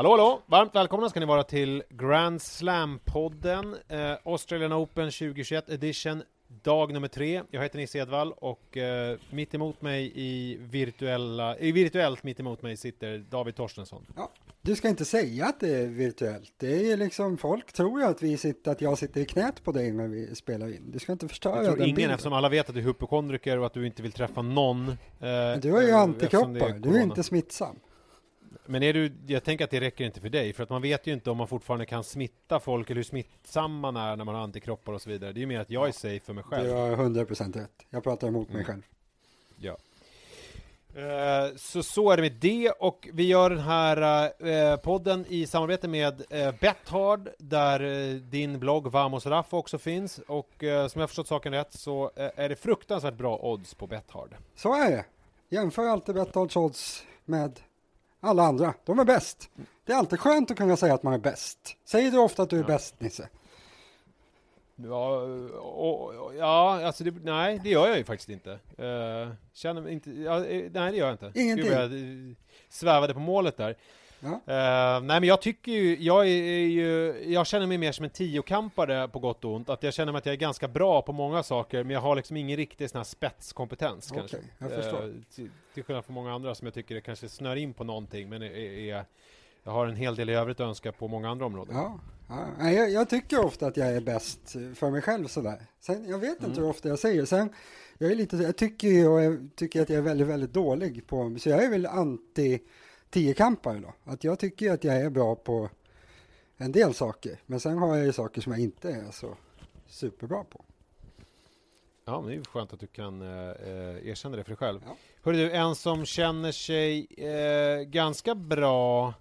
Hallå, hallå! Varmt välkomna ska ni vara till Grand Slam-podden eh, Australian Open 2021 edition Dag nummer tre. Jag heter Nisse Edvall och eh, mitt emot mig i virtuella, i virtuellt mitt emot mig sitter David Torstensson. Ja, du ska inte säga att det är virtuellt. Det är liksom, folk tror ju att, vi sitter, att jag sitter i knät på dig när vi spelar in. Du ska inte förstöra Jag tror den ingen bilden. eftersom alla vet att du är hypokondriker och att du inte vill träffa någon. Eh, du har ju eh, antikroppar, du är inte smittsam. Men är du, jag tänker att det räcker inte för dig, för att man vet ju inte om man fortfarande kan smitta folk eller hur smittsam man är när man har antikroppar och så vidare. Det är ju mer att jag är safe för mig själv. Du har 100% rätt. Jag pratar emot mig Mm. själv. Ja. Eh, Så så är det med det och vi gör den här eh, podden i samarbete med eh, Bethard där eh, din blogg Vamos Raff också finns och som jag har förstått saken rätt så är det fruktansvärt bra odds på Bethard. Så är det. Jämför alltid Betthard odds med alla andra. De är bäst. Det är alltid skönt att kunna säga att man är bäst. Säger du ofta att du är Ja. bäst, Nisse? Ja, och, och, ja alltså det, nej det gör jag ju faktiskt inte. Eh, känner inte, ja, eh, nej det gör jag inte. Ingenting? Gud, jag svävade på målet där. Ja. Eh, nej men jag tycker ju, jag är, ju, jag känner mig mer som en tiokampare på gott och ont. Att jag känner mig att jag är ganska bra på många saker, men jag har liksom ingen riktig sån här spetskompetens kanske. Okej, jag förstår. Eh, till, till skillnad från många andra som jag tycker kanske snör in på någonting, men är, är, jag har en hel del i övrigt att önska på många andra områden. Ja, ja. Jag, jag tycker ofta att jag är bäst för mig själv sådär. Sen, jag vet inte Mm. hur ofta jag säger. Sen, jag är lite, jag tycker, ju- jag tycker att jag är väldigt, väldigt dålig på, så jag är väl anti tiokampare då. Att jag tycker att jag är bra på en del saker. Men sen har jag ju saker som jag inte är så superbra på. Ja, men det är ju skönt att du kan eh, eh, erkänna det för dig själv. Ja. Hörru du, en som känner sig eh, ganska bra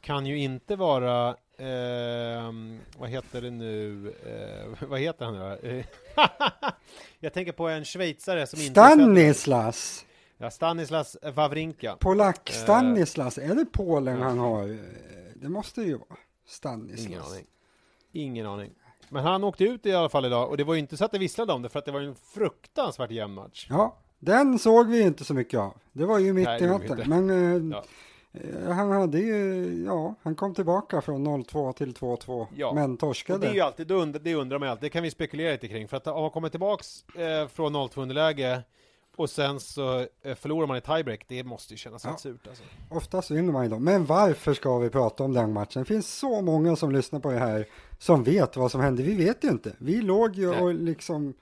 kan ju inte vara, eh, vad heter det nu, eh, vad heter han nu Jag tänker på en schweizare som inte... Stanislas! Ja, Stanislas Wawrinka. Polack Eh. Stanislas, är det Polen Ja. han har? Eh, Det måste ju vara Stanislas. Ingen aning. Ingen aning. Men han åkte ut i alla fall idag och det var ju inte så att det visslade om det för att det var ju en fruktansvärt jämn match. Ja, den såg vi inte så mycket av. Det var ju mitt Nej, i natten. Men eh, Ja. han hade ju, ja, han kom tillbaka från 0-2 till 2-2. Ja. Men Och torskade. det är ju alltid, det undrar, det undrar man alltid, det kan vi spekulera lite kring. För att om man kommer tillbaks eh, från 0-2 underläge och sen så eh, förlorar man i tiebreak, det måste ju kännas Ja. rätt surt alltså. Oftast vinner man ju då. Men varför ska vi prata om den matchen? Det finns så många som lyssnar på det här som vet vad som hände. Vi vet ju inte. Vi låg ju Nej. och liksom,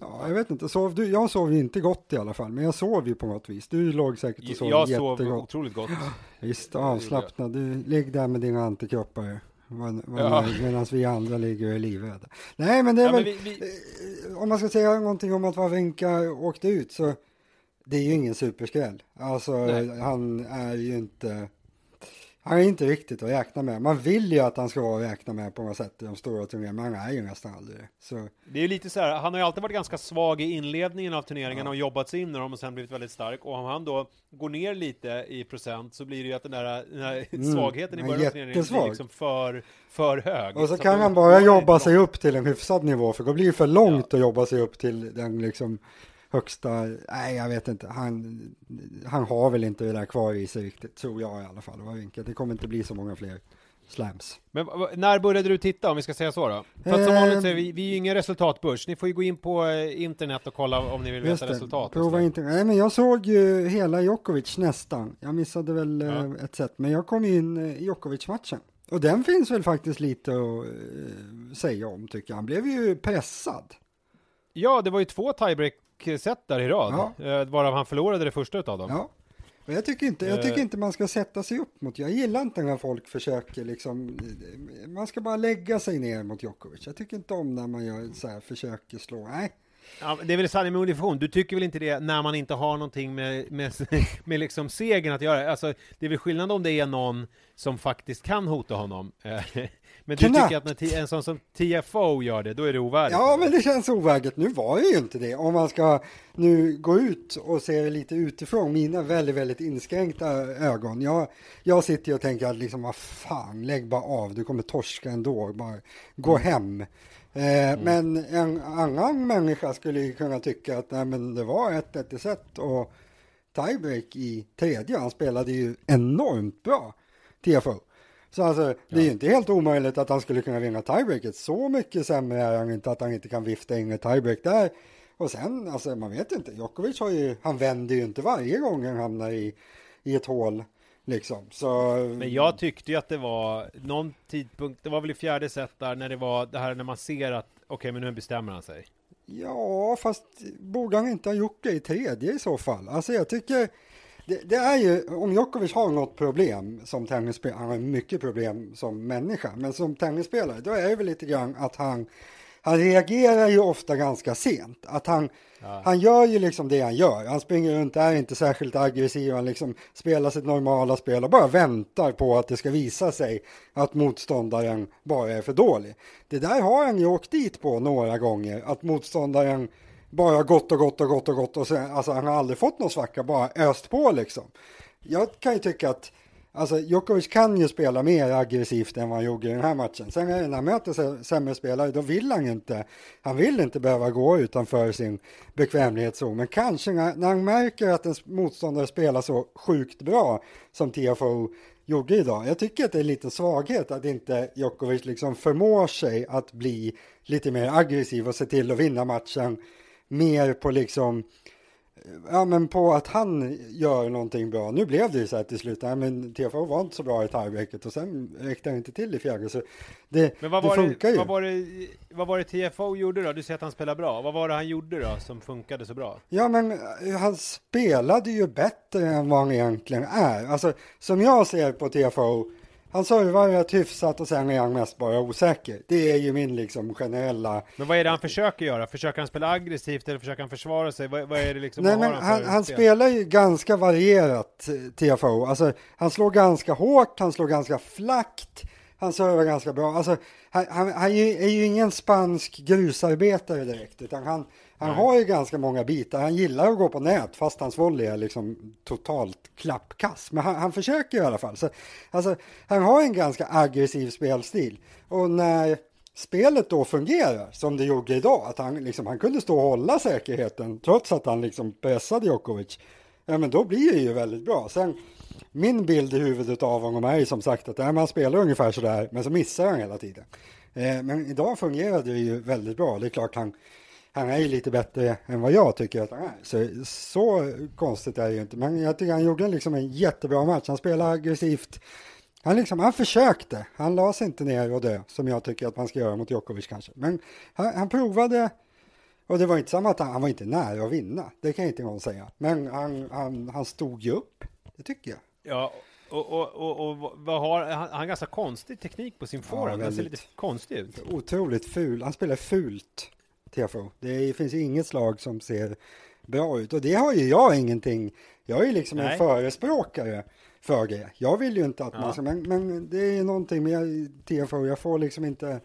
ja, jag vet inte, sov du? Jag sov ju inte gott i alla fall, men jag sov ju på något vis. Du låg säkert och sov Jag sov jättegott. otroligt gott. Visst, det gjorde jag. avslappnad. Du ligger där med dina antikroppar. Vad- vad Ja. Medan vi andra ligger och är livrädda. Nej, men det är Ja, väl, vi, vi, eh, om man ska säga någonting om att Wawrinka åkte ut så det är ju ingen superskräll. Alltså Nej. han är ju inte han är inte riktigt att räkna med. Man vill ju att han ska vara att räkna med på något sätt i de stora turneringarna, men han är ju nästan aldrig det. Så det är ju lite så här, han har ju alltid varit ganska svag i inledningen av turneringarna och jobbat sig in i dem och sen blivit väldigt stark. Och om han då går ner lite i procent så blir det ju att den där, den här Mm, svagheten i början av turneringen blir liksom för, för hög. Och så att kan han bara det jobba sig upp till en hyfsad nivå, för då blir det för långt att jobba sig upp till den liksom högsta, nej jag vet inte, han, han har väl inte det där kvar i sig riktigt, tror jag i alla fall. Wawrinka. Det kommer inte bli så många fler slams. Men när började du titta om vi ska säga så då? För att som Eh, vanligt är vi, vi är ju ingen resultatbörs. Ni får ju gå in på eh, internet och kolla om ni vill veta det, resultat. prova inte. Nej men jag såg ju hela Djokovic nästan. Jag missade väl Ja. eh, ett set, men jag kom in eh, i Djokovic-matchen. Och den finns väl faktiskt lite att eh, säga om tycker jag. Han blev ju pressad. Ja, det var ju två tiebreak-set där i rad. Eh, varav han förlorade det första utav dem. Ja. Och jag tycker, inte, jag tycker Eh. inte man ska sätta sig upp mot, jag gillar inte när folk försöker liksom, man ska bara lägga sig ner mot Djokovic. Jag tycker inte om när man gör så här, försöker slå, nej. Ja, det är väl sanning med modifikation. Du tycker väl inte det när man inte har någonting med, med, med liksom segern att göra? Alltså, det är väl skillnad om det är någon som faktiskt kan hota honom. Men du Knappt. tycker att när en sån som TFO gör det, då är det ovärdigt? Ja, men det känns ovärdigt. Nu var det ju inte det. Om man ska nu gå ut och se det lite utifrån, mina väldigt, väldigt inskränkta ögon. Jag, jag sitter ju och tänker att liksom, vad fan, lägg bara av, du kommer torska ändå, bara gå hem. Eh, Men en annan människa skulle ju kunna tycka att nej, men det var ett 1 set och tiebreak i tredje. Han spelade ju enormt bra, TFO. Så alltså, det är ju inte helt omöjligt att han skulle kunna vinna tiebreaket. Så mycket sämre är han inte att han inte kan vifta in ett tiebreak där. Och sen, alltså man vet inte, Djokovic har ju, han vänder ju inte varje gång han hamnar i, i ett hål. Liksom. Så... Men jag tyckte ju att det var någon tidpunkt, det var väl i fjärde set där när det var det här när man ser att okej, okay, men nu bestämmer han sig. Ja, fast borde han inte ha gjort det i tredje i så fall? Alltså jag tycker det, det, är ju, om Djokovic har något problem som tennisspelare, han har mycket problem som människa, men som tennisspelare, då är det väl lite grann att han, han reagerar ju ofta ganska sent. Att han, ja. han gör ju liksom det han gör. Han springer runt, är inte särskilt aggressiv, han liksom spelar sitt normala spel och bara väntar på att det ska visa sig att motståndaren bara är för dålig. Det där har han ju åkt dit på några gånger, att motståndaren bara gått och gått och gått och gått och sen, alltså han har aldrig fått någon svacka, bara öst på liksom. Jag kan ju tycka att Alltså Djokovic kan ju spela mer aggressivt än vad han gjorde i den här matchen. Sen när han möter sämre spelare, då vill han inte, han vill inte behöva gå utanför sin bekvämlighetszon. Men kanske när, när han märker att en motståndare spelar så sjukt bra som TFO gjorde idag. Jag tycker att det är lite svaghet att inte Djokovic liksom förmår sig att bli lite mer aggressiv och se till att vinna matchen mer på liksom ja men på att han gör någonting bra. Nu blev det ju så här till slut, nej men TFO var inte så bra i tiebreaket och sen räckte han inte till i fjärde så det, men vad det var funkar det, ju. Vad var, det, vad var det TFO gjorde då? Du säger att han spelar bra. Vad var det han gjorde då som funkade så bra? Ja men eh, han spelade ju bättre än vad han egentligen är. Alltså som jag ser på TFO han servar rätt hyfsat och sen är han mest bara osäker. Det är ju min liksom generella... Men vad är det han försöker göra? Försöker han spela aggressivt eller försöker han försvara sig? Vad, vad är det liksom? Nej, men han, han, han spelar ju ganska varierat, TFO. Alltså, han slår ganska hårt, han slår ganska flackt, han servar ganska bra. Alltså, han, han, han är ju ingen spansk grusarbetare direkt, utan han, han Nej. har ju ganska många bitar. Han gillar att gå på nät fast hans volley är liksom totalt klappkass. Men han, han försöker i alla fall. Så, alltså, han har en ganska aggressiv spelstil. Och när spelet då fungerar som det gjorde idag, att han, liksom, han kunde stå och hålla säkerheten trots att han liksom pressade Djokovic, ja men då blir det ju väldigt bra. Sen, min bild i huvudet av honom är ju som sagt att ja, man spelar ungefär sådär, men så missar han hela tiden. Eh, men idag fungerade det ju väldigt bra. Det är klart han han är ju lite bättre än vad jag tycker att han är. Så, så konstigt är det ju inte. Men jag tycker han gjorde liksom en jättebra match. Han spelade aggressivt. Han, liksom, han försökte. Han la sig inte ner och dö, som jag tycker att man ska göra mot Djokovic kanske. Men han, han provade. Och det var inte samma att han, han, var inte nära att vinna. Det kan inte någon säga. Men han, han, han stod ju upp. Det tycker jag. Ja, och, och, och, och har, han har ganska konstig teknik på sin forehand. Ja, den ser lite konstig ut. Otroligt ful. Han spelar fult. TFO. Det finns inget slag som ser bra ut och det har ju jag ingenting. Jag är ju liksom Nej. en förespråkare för det. Jag vill ju inte att ja. man ska, men, men det är någonting med TFO. Jag får liksom inte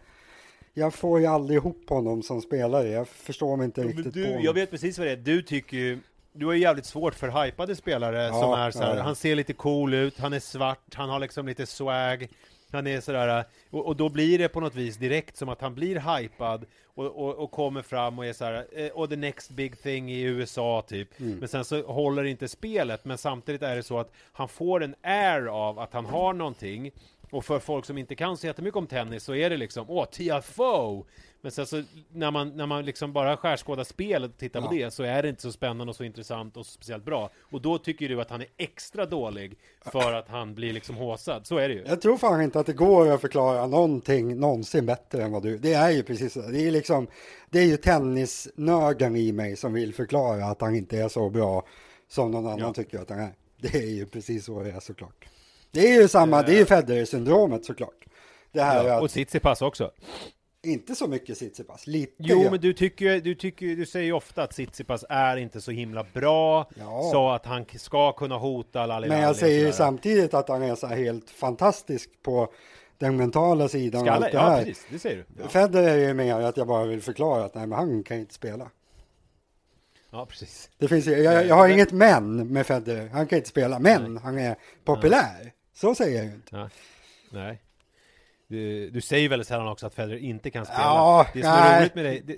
jag får ju aldrig ihop honom som spelare. Jag förstår mig inte ja, riktigt du, på honom. Jag vet precis vad det är. Du tycker ju du har ju jävligt svårt för hypade spelare ja, som är så här, ja, han ser lite cool ut, han är svart, han har liksom lite swag, han är sådär, och, och, då blir det på något vis direkt som att han blir hypad och, och, och kommer fram och är såhär, eh, och the next big thing i USA typ. Mm. Men sen så håller inte spelet, men samtidigt är det så att han får en air av att han har någonting. Och för folk som inte kan så jättemycket om tennis så är det liksom, åh, TFO! Men sen så när man, när man liksom bara skärskådar spelet och tittar ja. på det så är det inte så spännande och så intressant och så speciellt bra. Och då tycker du att han är extra dålig för att han blir liksom håsad. Så är det ju. Jag tror fan inte att det går att förklara någonting någonsin bättre än vad du. Det är ju precis. Det är liksom, det är ju tennisnörden i mig som vill förklara att han inte är så bra som någon annan ja. tycker att han är. Det är ju precis så det är såklart. Det är ju samma, det är ju Federer-syndromet såklart. Det här ja, att, och Tsitsipas också. Inte så mycket Tsitsipas, lite Jo, men du tycker, du tycker, du säger ju ofta att Tsitsipas är inte så himla bra, ja. så att han ska kunna hota Lalli Men jag säger ju samtidigt att han är så helt fantastisk på den mentala sidan Skalle, allt det här. Ja, precis, det säger du. Ja. Federer är ju mer att jag bara vill förklara att nej, men han kan inte spela. Ja, precis. Det finns, jag, jag har men... inget men med Federer, han kan inte spela, men nej. han är populär. Ja. Så säger jag ju inte. Ja. Nej. Du, du säger väldigt sällan också att Federer inte kan spela. Ja, det som är roligt med dig, det,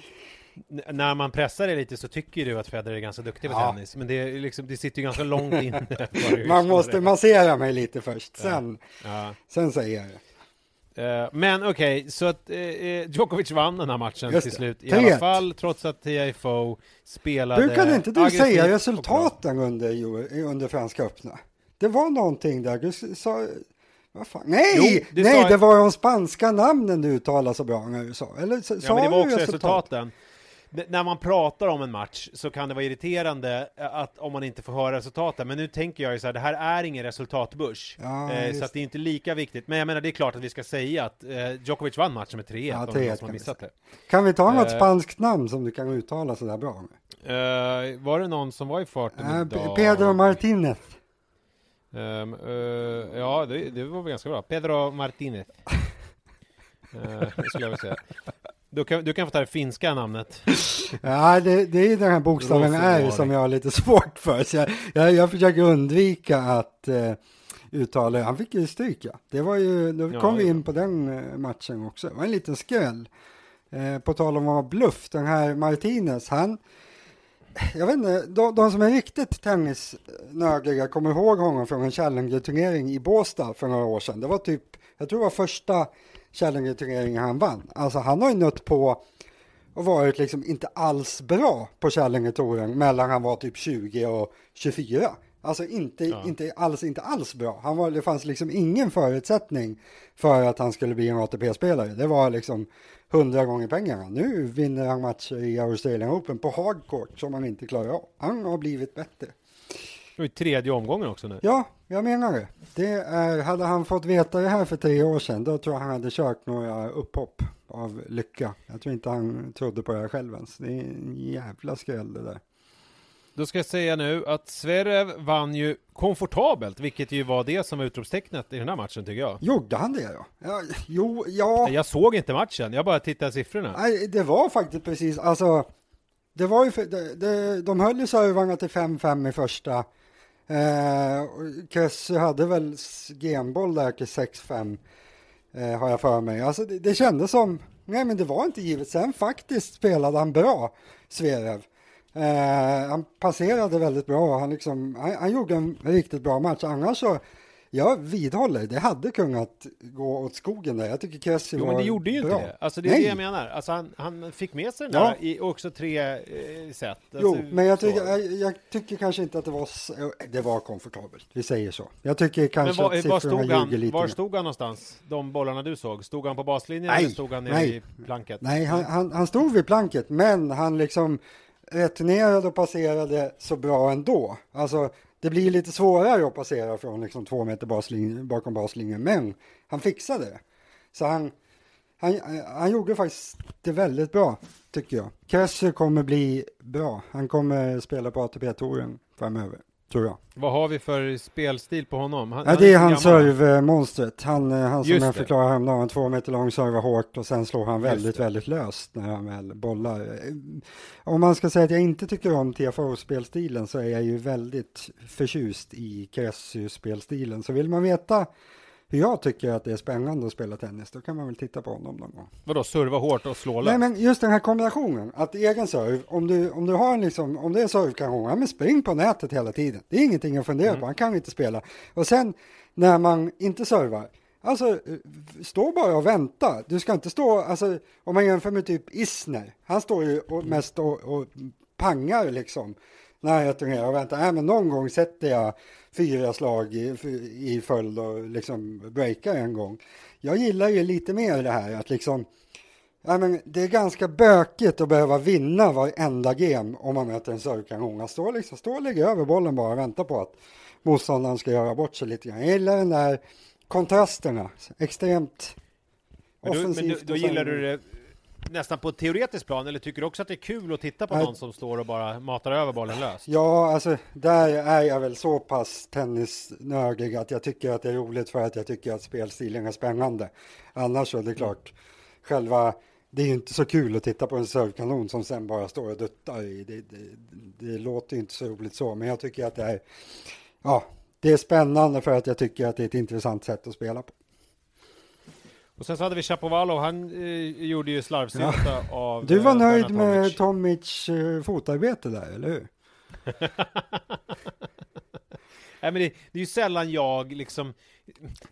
när man pressar det lite så tycker du att Federer är ganska duktig på Ja. tennis. Men det, är liksom, det sitter ju ganska långt inne. Man måste massera mig lite först, sen, Ja. sen säger jag det. Eh, men okej, så att eh, Djokovic vann den här matchen Just till det. slut i 3-1. alla fall, trots att TIFO spelade Brukade inte du säga resultaten under, under Franska öppna? Det var någonting där, du sa... Vad fan? Nej, Jo, nej sa- det var de spanska namnen du uttalade så bra när du sa. Eller s- Ja, sa men det var också resultaten. N- när man pratar om en match så kan det vara irriterande eh, att om man inte får höra resultaten. Men nu tänker jag ju så här, det här är ingen resultatbörs. Ja, eh, så att det är inte lika viktigt. Men jag menar, det är klart att vi ska säga att eh, Djokovic vann matchen med 3-1. Ja, om det är 3-1 någon som har kan vi missat det. Kan vi ta något Eh. spanskt namn som du kan uttala sådär bra med? Eh, var det någon som var i farten Äh, idag? Pedro Martinez. Ehm, eh, ja, det, det var väl ganska bra. Pedro Martinez. Uh, skulle jag vilja säga. Du kan, du kan få ta det finska namnet. Ja, det, det är den här bokstaven. R som jag har lite svårt för. Så jag, jag, jag försöker undvika att eh, uttala. Han fick ju stryk, ja. Det var ju, då Ja, kom vi det- in på den matchen också. Det var en liten skräll. Eh, på tal om att vara bluff, den här Martinez, han jag vet inte, de, de som är riktigt tennisnördiga kommer ihåg honom från en Challenger-turnering i Båstad för några år sedan. Det var typ, jag tror det var första Challenger-turneringen han vann. Alltså han har ju nött på och varit liksom inte alls bra på Challenger-touren mellan han var typ 20 och 24. Alltså inte, Ja. inte alls, inte alls bra. Han var, det fanns liksom ingen förutsättning för att han skulle bli en ATP-spelare. Det var liksom hundra gånger pengarna. Nu vinner han matcher i Australian Open på hardcourt som han inte klarar av. Han har blivit bättre. Var ju tredje omgången också nu. Ja, jag menar det. det är, hade han fått veta det här för tre år sedan, då tror jag han hade kört några upphopp av lycka. Jag tror inte han trodde på det här själv ens. Det är en jävla skräll det där. Då ska jag säga nu att Zverev vann ju komfortabelt, vilket ju var det som var utropstecknet i den här matchen tycker jag. Gjorde han det då? Ja, jo, ja. Jag såg inte matchen, jag bara tittade siffrorna. Nej, det var faktiskt precis, alltså. Det var ju, för, det, det, de höll ju servarna till 5-5 i första. Eh, Kessie hade väl genboll där till 6-5. Eh, har jag för mig. Alltså det, det kändes som, nej men det var inte givet. Sen faktiskt spelade han bra, Zverev. Eh, han passerade väldigt bra. Han, liksom, han, han gjorde en riktigt bra match. Annars så, jag vidhåller, det hade kunnat gå åt skogen där. Jag tycker Kessie Jo var men det gjorde ju bra. inte det. Alltså det är Nej. det jag menar. Alltså han, han fick med sig den Ja. där i också tre eh, set. Jo, Alltså, men jag så. tycker, jag, jag tycker kanske inte att det var, s- det var komfortabelt. Vi säger så. Jag tycker Men kanske var, att var stod han, lite. var stod han någonstans? De bollarna du såg? Stod han på baslinjen Nej, eller stod han nere nej. i planket? Nej, han, han, han stod vid planket, men han liksom returnerade och passerade så bra ändå. Alltså, det blir lite svårare att passera från liksom två meter baslinje, bakom baslinjen, men han fixade det. Så han, han, han gjorde faktiskt det väldigt bra, tycker jag. Kresser kommer bli bra. Han kommer spela på ATP-touren framöver, tror jag. Vad har vi för spelstil på honom? Han, Ja, det är inte han gammal. servemonstret. Han, eh, han som Just jag förklarade häromdagen, två meter lång, servar hårt och sen slår han väldigt, väldigt löst när han väl bollar. Eh, Om man ska säga att jag inte tycker om TFO-spelstilen så är jag ju väldigt förtjust i Cressy-spelstilen. Så vill man veta jag tycker att det är spännande att spela tennis, då kan man väl titta på honom någon gång. Vadå, serva hårt och slå Nej löst? men just den här kombinationen, att egen serve, om du, om du har en liksom, om det är servekanon, ja men spring på nätet hela tiden. Det är ingenting att fundera på, han kan inte spela. Och sen när man inte servar, alltså stå bara och vänta. Du ska inte stå, alltså om man jämför med typ Isner, han står ju och mest och, och pangar liksom när jag turnerar och väntar. Nej men någon gång sätter jag fyra slag i, i följd och liksom breakar en gång. Jag gillar ju lite mer det här att liksom Ja, men det är ganska bökigt att behöva vinna varenda game om man möter en servekanon. Att stå, liksom, stå och lägga över bollen bara och vänta på att motståndaren ska göra bort sig lite grann. Jag gillar den där kontrasterna. Extremt Men, men offensivt. du, då sen- gillar du det nästan på ett teoretiskt plan, eller tycker du också att det är kul att titta på någon som står och bara matar över bollen löst? Ja, alltså där är jag väl så pass tennisnördig att jag tycker att det är roligt för att jag tycker att spelstilen är spännande. Annars så är det klart, själva, det är ju inte så kul att titta på en servkanon som sen bara står och duttar i. Det, det, det låter inte så roligt så, men jag tycker att det är, ja, det är spännande för att jag tycker att det är ett intressant sätt att spela på. Och sen så hade vi Chapovalov, han eh, gjorde ju slarvsynta av Du var eh, nöjd med Tomic eh, fotarbete där, eller hur? Nej men det, det är ju sällan jag liksom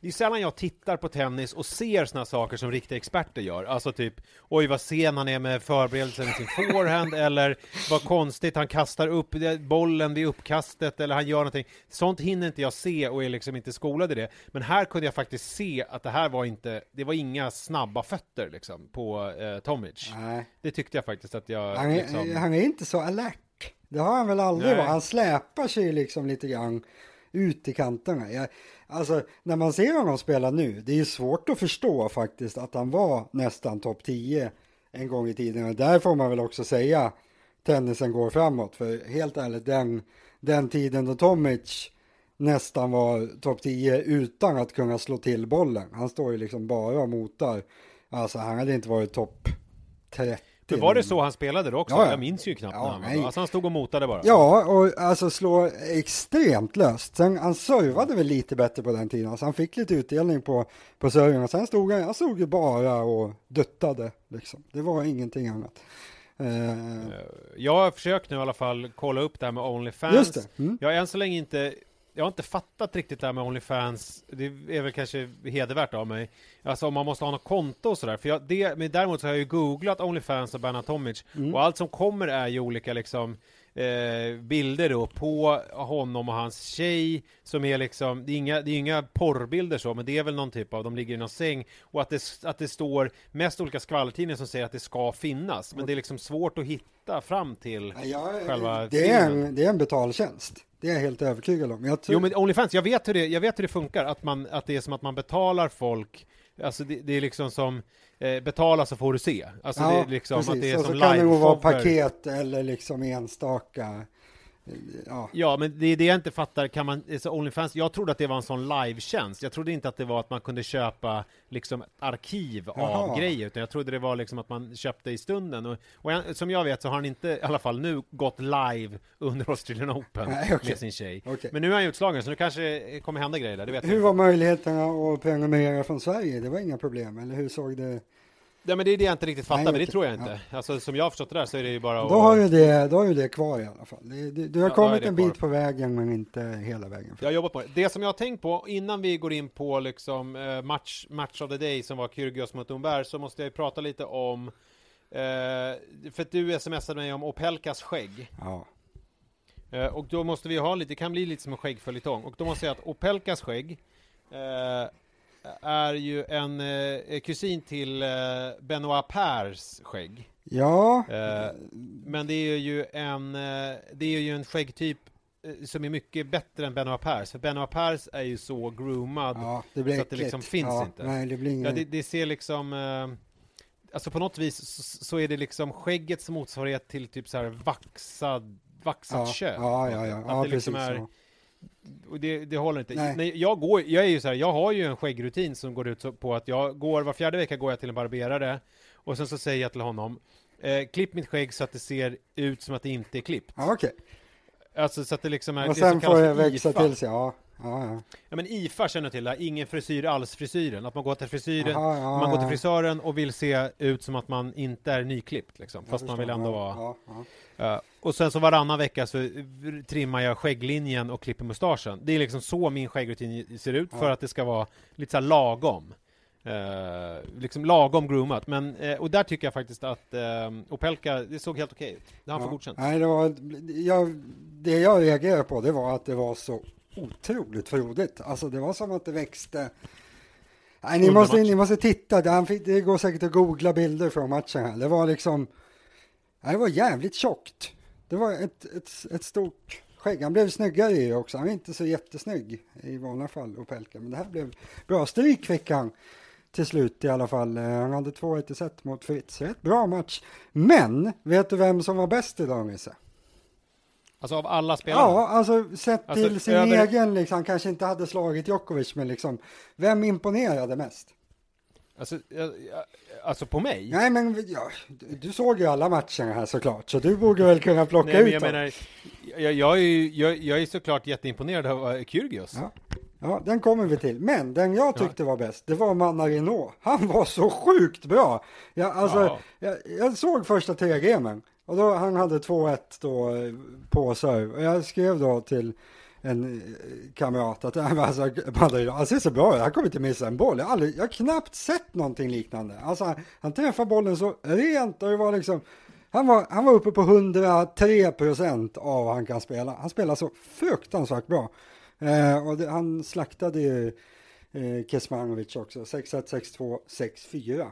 Det är sällan jag tittar på tennis och ser såna saker som riktiga experter gör Alltså typ Oj vad sen han är med förberedelsen i sin forehand Eller vad konstigt han kastar upp bollen vid uppkastet Eller han gör någonting Sånt hinner inte jag se och är liksom inte skolad i det Men här kunde jag faktiskt se att det här var inte Det var inga snabba fötter liksom på eh, Tomic Nej. Det tyckte jag faktiskt att jag Han är, liksom, han är inte så alert. Det har han väl aldrig varit. Han släpar sig liksom lite grann ut i kanterna. Jag, alltså, när man ser honom spela nu, det är ju svårt att förstå faktiskt att han var nästan topp 10 en gång i tiden. Och där får man väl också säga tennisen går framåt. För helt ärligt, den, den tiden då Tomic nästan var topp 10 utan att kunna slå till bollen. Han står ju liksom bara och motar. Alltså han hade inte varit topp 30. Men var det så han spelade då också? Ja, ja. Jag minns ju knappt Ja, när han var. Alltså han stod och motade bara Ja, och alltså slå extremt löst. Sen han servade väl lite bättre på den tiden, så han fick lite utdelning på, på serven. Och sen stod han, han stod ju bara och duttade liksom. Det var ingenting annat. Eh, Jag har försökt nu i alla fall kolla upp det här med Onlyfans. just det. Mm. Jag har än så länge inte jag har inte fattat riktigt det här med Onlyfans. Det är väl kanske hedervärt av mig. Alltså om man måste ha något konto och sådär. För jag, det, men däremot så har jag ju googlat Onlyfans och Bernard Tomic. Mm. Och allt som kommer är ju olika liksom eh, bilder då på honom och hans tjej som är liksom, det är inga, det är inga porrbilder så, men det är väl någon typ av, de ligger i någon säng och att det, att det står mest olika skvallertidningar som säger att det ska finnas, men det är liksom svårt att hitta fram till Ja, själva det, är filmen. en, det är en betaltjänst. Det är jag helt övertygad om. Jag tror, Jo men Onlyfans, jag vet hur det, jag vet hur det funkar, att, man, att det är som att man betalar folk Alltså det, det är liksom som eh, Betala så får du se Alltså det är liksom att det är och som så kan det nog vara paket eller liksom enstaka. Ja, Ja, men det är det jag inte fattar, kan man, så Onlyfans, jag trodde att det var en sån live-tjänst Jag trodde inte att det var att man kunde köpa liksom ett arkiv av Jaha. grejer Utan jag trodde det var liksom att man köpte i stunden Och, och en, som jag vet så har han inte, i alla fall nu, gått live under Australian Open Nej, okej. med sin tjej okej. Men nu är han utslagen, så nu kanske det kommer hända grejer där, det vet jag Hur inte. var möjligheterna att prenumerera från Sverige? Det var inga problem, eller hur såg det? Nej men det är det jag inte riktigt fattar, Nej, men det tror jag inte. Alltså som jag har förstått det där så är det ju bara Då har du det, då har du det kvar i alla fall. Det, det, du har Ja, kommit en kvar. bit på vägen, men inte hela vägen. Jag har jobbat på det. Det som jag har tänkt på innan vi går in på liksom eh, match, match of the day som var Kyrgios mot Umberg så måste jag prata lite om eh, för att du smsade mig om Opelkas skägg. Ja. Eh, och då måste vi ha lite, det kan bli lite som en skäggföljetong. Och då måste jag säga att Opelkas skägg eh, är ju en eh, kusin till eh, Benoit Pairs skägg. Ja, Eh, men det är ju en, eh, det är ju en skäggtyp eh, som är mycket bättre än Benoit Pairs. För Benoit Pairs är ju så groomad. ja, så att det liksom finns ja, inte. Nej, det blir Ja, inget. det, det ser liksom, eh, alltså på något vis så, så är det liksom skäggets motsvarighet till typ så här vaxad, vaxat ja, kött. ja, ja, ja, Att ja det liksom precis är. Och det, det håller inte. Nej. Nej. jag går, jag är ju så här, jag har ju en skäggrutin som går ut på att jag går, var fjärde vecka går jag till en barberare och sen så säger jag till honom eh, klipp mitt skägg så att det ser ut som att det inte är klippt. Ja, okej. Alltså så att det liksom är Och det sen får jag växa IFA. till sig. Ja, ja, ja. Ja men IFA känner till, det. ingen frisyr alls frisyren. Att man går till frisyren, Aha, ja, man går till frisören och vill se ut som att man inte är nyklippt liksom. Fast man vill ändå vara... Ja, och sen så varannan vecka så trimmar jag skägglinjen och klipper mustaschen. Det är liksom så min skäggrutin ser ut för att det ska vara lite så lagom. Eh, liksom lagom groomat. Men, eh, och där tycker jag faktiskt att eh, Opelka, det såg helt okej ut. Det han Ja. fått godkänt. Nej, det, var, jag, det jag reagerade på det var att det var så otroligt frodigt. Alltså det var som att det växte. Nej, ni, måste, ni måste titta, det, han fick, det går säkert att googla bilder från matchen här. Det var liksom, det var jävligt tjockt. Det var ett, ett, ett stort skägg. Han blev snyggare i också. Han är inte så jättesnygg i vanliga fall, Opelka. Men det här blev bra. Stryk fick han till slut i alla fall. Eh, Han hade 2-1 i set mot Fritz. Rätt bra match. Men, vet du vem som var bäst idag, Nisse? Alltså av alla spelarna. Ja, alltså sett Alltså, till sin över- egen, liksom, kanske inte hade slagit Djokovic, men liksom, vem imponerade mest? Alltså, alltså på mig? Nej, men ja, du, såg ju alla matcherna här såklart, så du borde väl kunna plocka Nej, men ut jag dem. menar, jag, jag, är ju, jag, jag är såklart jätteimponerad av eh, Kyrgios. Ja. Ja, den kommer vi till. Men den jag tyckte var bäst, det var Manarino. Han var så sjukt bra. Jag, alltså, Ja. jag, jag såg första tre gamen och då, han hade 2-1 då eh, på serve. Och jag skrev då till en eh, kamrat att "Nej, men alltså, Manarino, han ser så bra ut, han kommer inte missa en boll. Jag har, aldrig, jag har knappt sett någonting liknande. Alltså, han, han träffar bollen så rent och det var liksom han var, han var uppe på 103 procent av vad han kan spela. Han spelar så fruktansvärt bra. Eh, och det, han slaktade ju eh, Kesmanovic också. 6-1, 6-2, 6-4. Eh,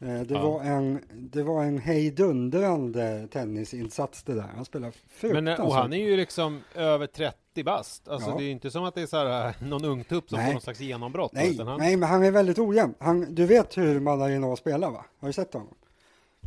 det, Ja. var en, det var en hejdundrande tennisinsats det där. Han spelar Men, fruktansvärt. eh, och han är ju liksom över 30 bast. Alltså Ja. det är ju inte som att det är så här, någon ungtupp som Nej. får någon slags genombrott. nej, han, nej, men han är väldigt ojämn. Han, du vet hur Manarino spelar va? Har du sett honom?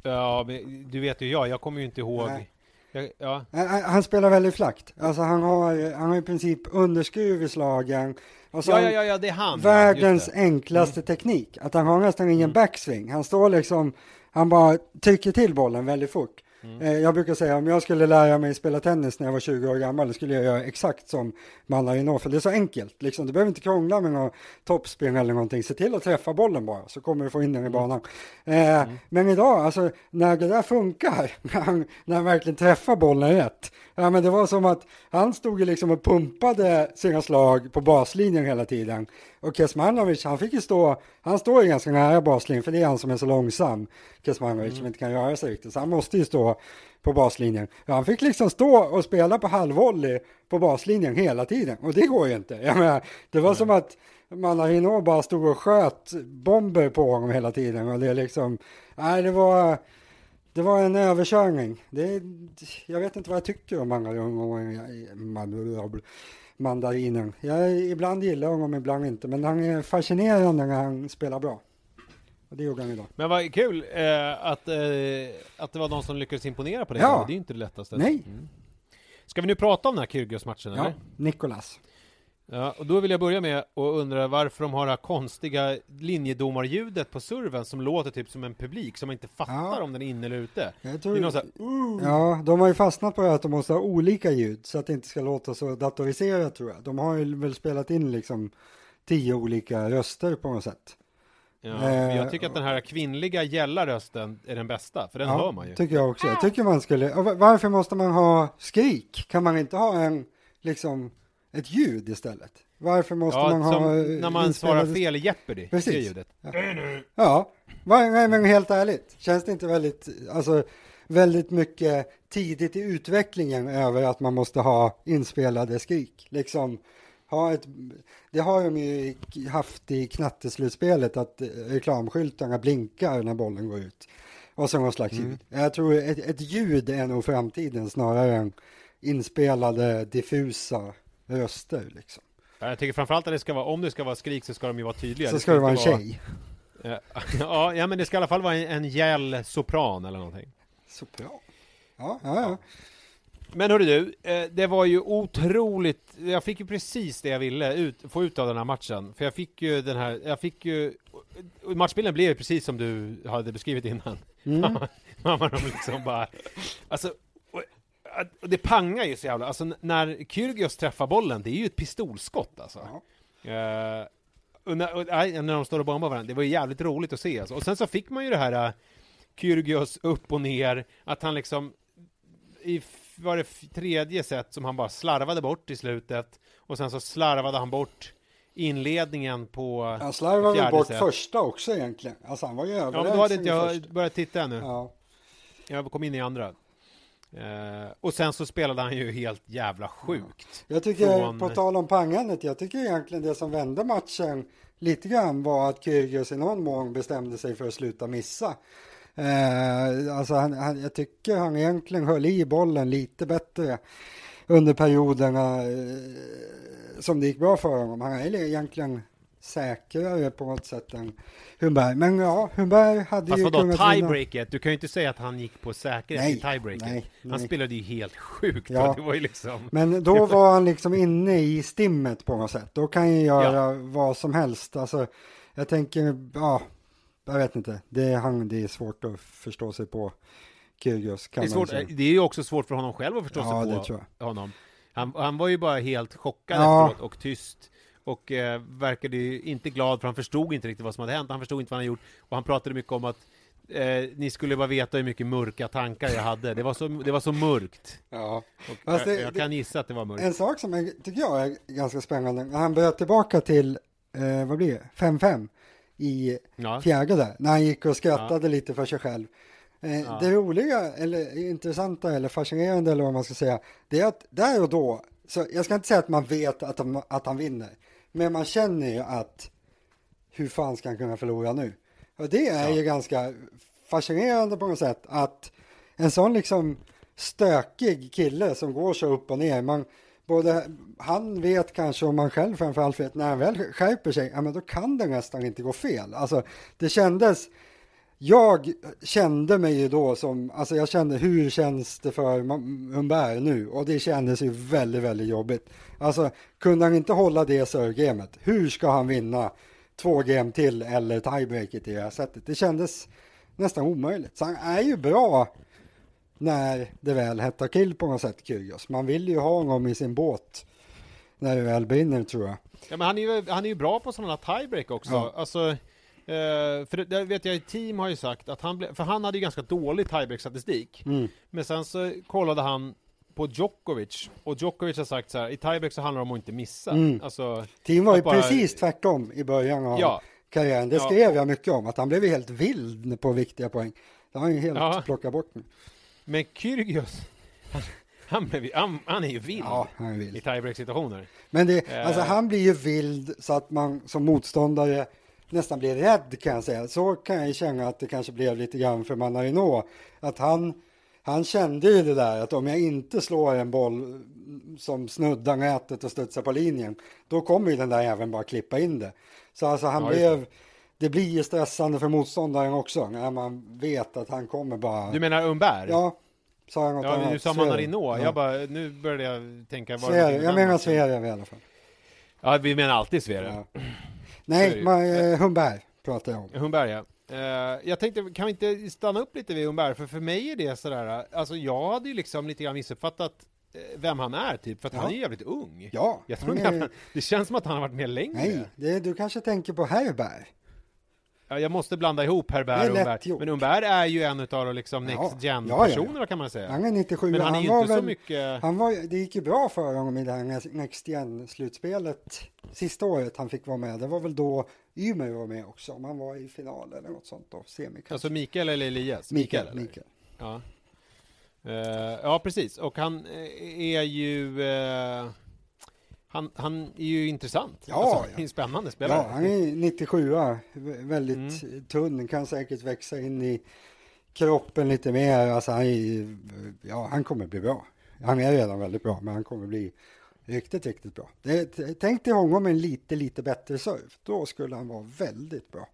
Ja, men du vet ju jag, jag kommer ju inte ihåg. Nej. Jag, ja, Han, spelar väldigt flackt. Alltså han har, han har i princip underskruv i slagen. Och så ja, ja, ja, det är han. världens enklaste teknik. Att han har nästan ingen Mm. backswing. Han står liksom, han bara trycker till bollen väldigt fort. Mm. Eh, jag brukar säga om jag skulle lära mig spela tennis när jag var 20 år gammal, då skulle jag göra exakt som Manarino, för det är så enkelt. Liksom, du behöver inte krångla med någon toppspin eller någonting. Se till att träffa bollen bara, så kommer du få in den i banan. Eh, Men idag, alltså när det där funkar, när han, när han verkligen träffar bollen rätt. Ja, men det var som att han stod ju liksom och pumpade sina slag på baslinjen hela tiden. Och Kesmanovic, han fick ju stå, han står ju ganska nära baslinjen, för det är han som är så långsam, Kesmanovic, som inte kan röra sig riktigt. Så han måste ju stå på baslinjen. Ja, han fick liksom stå och spela på halvvolley på baslinjen hela tiden. Och det går ju inte. Jag menar, det var som att Manarino bara stod och sköt bomber på honom hela tiden. Och det liksom, nej det var, det var en överkörning. Det, jag vet inte vad jag tycker om Mandarino. Mandarinen. Jag ibland gillar honom, ibland inte. Men han är fascinerande när han spelar bra. Och det gjorde han idag. Men vad kul eh, att, eh, att det var någon som lyckades imponera på det. Ja. Det är ju inte det lättaste. Nej. Mm. Ska vi nu prata om den här Kyrgios-matchen Ja, eller? Nikolas. Ja, och då vill jag börja med att undra varför de har det här konstiga linjedomarljudet på serven som låter typ som en publik som man inte fattar Ja. om den är inne eller ute. Jag Det är tror, någon så här, uh, Ja, de har ju fastnat på det att de måste ha olika ljud så att det inte ska låta så datoriserat tror jag. De har ju väl spelat in liksom tio olika röster på något sätt. ja, men Eh, jag tycker att den här kvinnliga gälla rösten är den bästa, för den ja, hör man ju. tycker jag också. Jag tycker man skulle, varför måste man ha skrik? Kan man inte ha en, liksom, ett ljud istället? Varför måste Ja, man ha eh, när man svarar fel i Jeopardy, Precis. det ljudet. Ja, Va- nej, men helt ärligt, känns det inte väldigt, alltså väldigt mycket tidigt i utvecklingen över att man måste ha inspelade skrik? Liksom, ha ett, det har de ju haft i knatteslutspelet att eh, reklamskyltarna blinkar när bollen går ut. Och så någon slags Mm. ljud. Jag tror ett, ett ljud är nog framtiden snarare än inspelade diffusa röster liksom. Ja, Jag tycker framförallt att det ska vara, om det ska vara skrik så ska de ju vara tydliga. Så ska det vara en tjej. Ja, ja, men det ska i alla fall vara en, en gäll sopran eller någonting. Sopran. Ja, ja, ja. Men hörru du, eh, det var ju otroligt, jag fick ju precis det jag ville ut, få ut av den här matchen. För jag fick ju den här, jag fick ju, matchbilden blev ju precis som du hade beskrivit innan. Mm. Man var liksom bara, alltså, det pangar ju så jävla, alltså när Kyrgios träffar bollen, det är ju ett pistolskott alltså. Eh, och när, och, när de står och bombar varandra, det var ju jävligt roligt att se alltså. Och sen så fick man ju det här uh, Kyrgios upp och ner, att han liksom i var det tredje set som han bara slarvade bort i slutet och sen så slarvade han bort inledningen på Han slarvade väl bort set. första också egentligen. Alltså han var ju Ja överlägsen men då hade inte jag första. börjat titta ännu. Ja. Jag kom in i andra. Eh, och sen så spelade han ju helt jävla sjukt. Jag tycker, Från- på tal om pangandet, jag tycker egentligen det som vände matchen lite grann var att Kyrgios i någon mån bestämde sig för att sluta missa. Eh, alltså han, han, jag tycker han egentligen höll i bollen lite bättre under perioderna eh, som det gick bra för honom. Han är egentligen säkrare på något sätt än Humberg. Men ja, Humberg hade Fast ju vadå, kunnat tiebreaket? Du kan ju inte säga att han gick på säkerhet Nej, i tiebreaket. nej, Han nej. spelade ju helt sjukt. Ja. Det var ju liksom... Men då var han liksom inne i stimmet på något sätt. Då kan jag göra vad som helst. Alltså, jag tänker, ja, jag vet inte. Det är, han, det är svårt att förstå sig på Kyrgios. Det är, svårt, säga. det är ju också svårt för honom själv att förstå Ja, sig på honom. Han, han var ju bara helt chockad Ja. efteråt och tyst. Och eh, verkade ju inte glad för han förstod inte riktigt vad som hade hänt. Han förstod inte vad han gjort och han pratade mycket om att eh, ni skulle bara veta hur mycket mörka tankar jag hade. Det var så, det var så mörkt. Ja. Fast jag, det- jag kan gissa att det var mörkt. En sak som jag, tycker jag är ganska spännande, när han började tillbaka till, eh, vad blir det, 5-5 i Ja. fjärde där, när han gick och skrattade lite för sig själv. Eh, Ja. Det roliga, eller intressanta, eller fascinerande, eller vad man ska säga, det är att där och då, så jag ska inte säga att man vet att, de, att han vinner, men man känner ju att hur fan ska han kunna förlora nu? Och det är Ja. ju ganska fascinerande på något sätt att en sån liksom stökig kille som går så upp och ner, man, både han vet kanske och man själv framförallt vet när han väl skärper sig, ja men då kan det nästan inte gå fel. Alltså det kändes, jag kände mig ju då som, alltså jag kände hur känns det för Humbert nu? Och det kändes ju väldigt, väldigt jobbigt. Alltså kunde han inte hålla det servegamet, hur ska han vinna två game till eller tiebreaket i det här sättet? Det kändes nästan omöjligt. Så han är ju bra när det väl hettar till på något sätt, Kyrgios. Man vill ju ha honom i sin båt när det väl brinner, tror jag. Ja, men han är ju, han är ju bra på sådana tiebreak också. Ja. Alltså, eh, för det, vet jag, team har ju sagt att han blev, för han hade ju ganska dålig tiebreak-statistik. Mm. Men sen så kollade han på Djokovic, och Djokovic har sagt så här, i tiebreak så handlar det om att inte missa. Mm. Alltså, Team var ju bara- precis tvärtom i början av Ja. karriären. Det Ja. skrev jag mycket om, att han blev helt vild på viktiga poäng. Det har han ju helt Ja. plockat bort nu. men Kyrgios, han, han, blev, han, han är ju vild Ja, han är i vild. tiebreak-situationer. Men det, Eh. alltså han blir ju vild så att man som motståndare nästan blir rädd kan jag säga. Så kan jag känna att det kanske blev lite grann för Manarino. Att han, han kände ju det där att om jag inte slår en boll som snuddar nätet och studsar på linjen, då kommer ju den där även bara klippa in det. Så alltså han Ja, blev, det blir ju stressande för motståndaren också när man vet att han kommer bara... Du menar Umberg? Ja, sa jag något Ja, annat? du sa. Manarino. Ja. Jag bara, nu började jag tänka... var jag menar? Zverev i alla fall. Ja, vi menar alltid Zverev. Ja. Nej, man, eh, Humberg pratar jag om. Humberg, ja. Eh, jag tänkte, kan vi inte stanna upp lite vid Humberg? För för mig är det sådär, alltså jag hade ju liksom lite grann missuppfattat eh, vem han är typ, för att Ja. han är jävligt ung. Ja, Jag tror är- det känns som att han har varit med längre. Nej, det, du kanske tänker på Herberg. Ja, jag måste blanda ihop Herbert och Umberg. Men Umberg är ju en utav de liksom Ja, next ja, ja, gen-personerna kan man säga. Han är 97, Men han är ju inte så väl- mycket... Han var, det gick ju bra för honom i det här Next Gen-slutspelet sista året han fick vara med. Det var väl då Ymer var med också, om han var i final eller något sånt då, semi kanske. Alltså Mikael eller Elias? Mikael, eller? Mikael. Ja. Eh, ja, precis. Och han eh, är ju... eh, han, han är ju intressant. Ja, alltså, ja. en spännande spelare. Ja, han är 97 väldigt Mm. tunn, kan säkert växa in i kroppen lite mer. Alltså han, är, ja, han kommer bli bra. Han är redan väldigt bra, men han kommer bli riktigt, riktigt bra. Tänk dig honom med en lite, lite bättre serve. Då skulle han vara väldigt bra.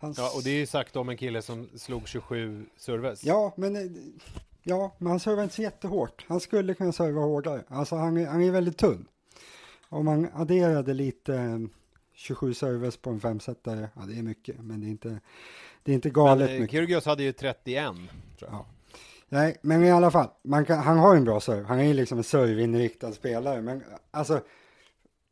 Hans, Ja, och det är ju sagt om en kille som slog 27 serves. ja, men, eh, ja, men han servar inte så jättehårt. Han skulle kunna serva hårdare. Alltså han är, han är väldigt tunn. Om man adderade lite eh, 27 serves på en femsetare, ja det är mycket, men det är inte, det är inte galet Men, eh, mycket. Kyrgios hade ju 31, tror jag. Ja. Nej, men i alla fall, kan, han har en bra serve. Han är ju liksom en serveinriktad spelare, men alltså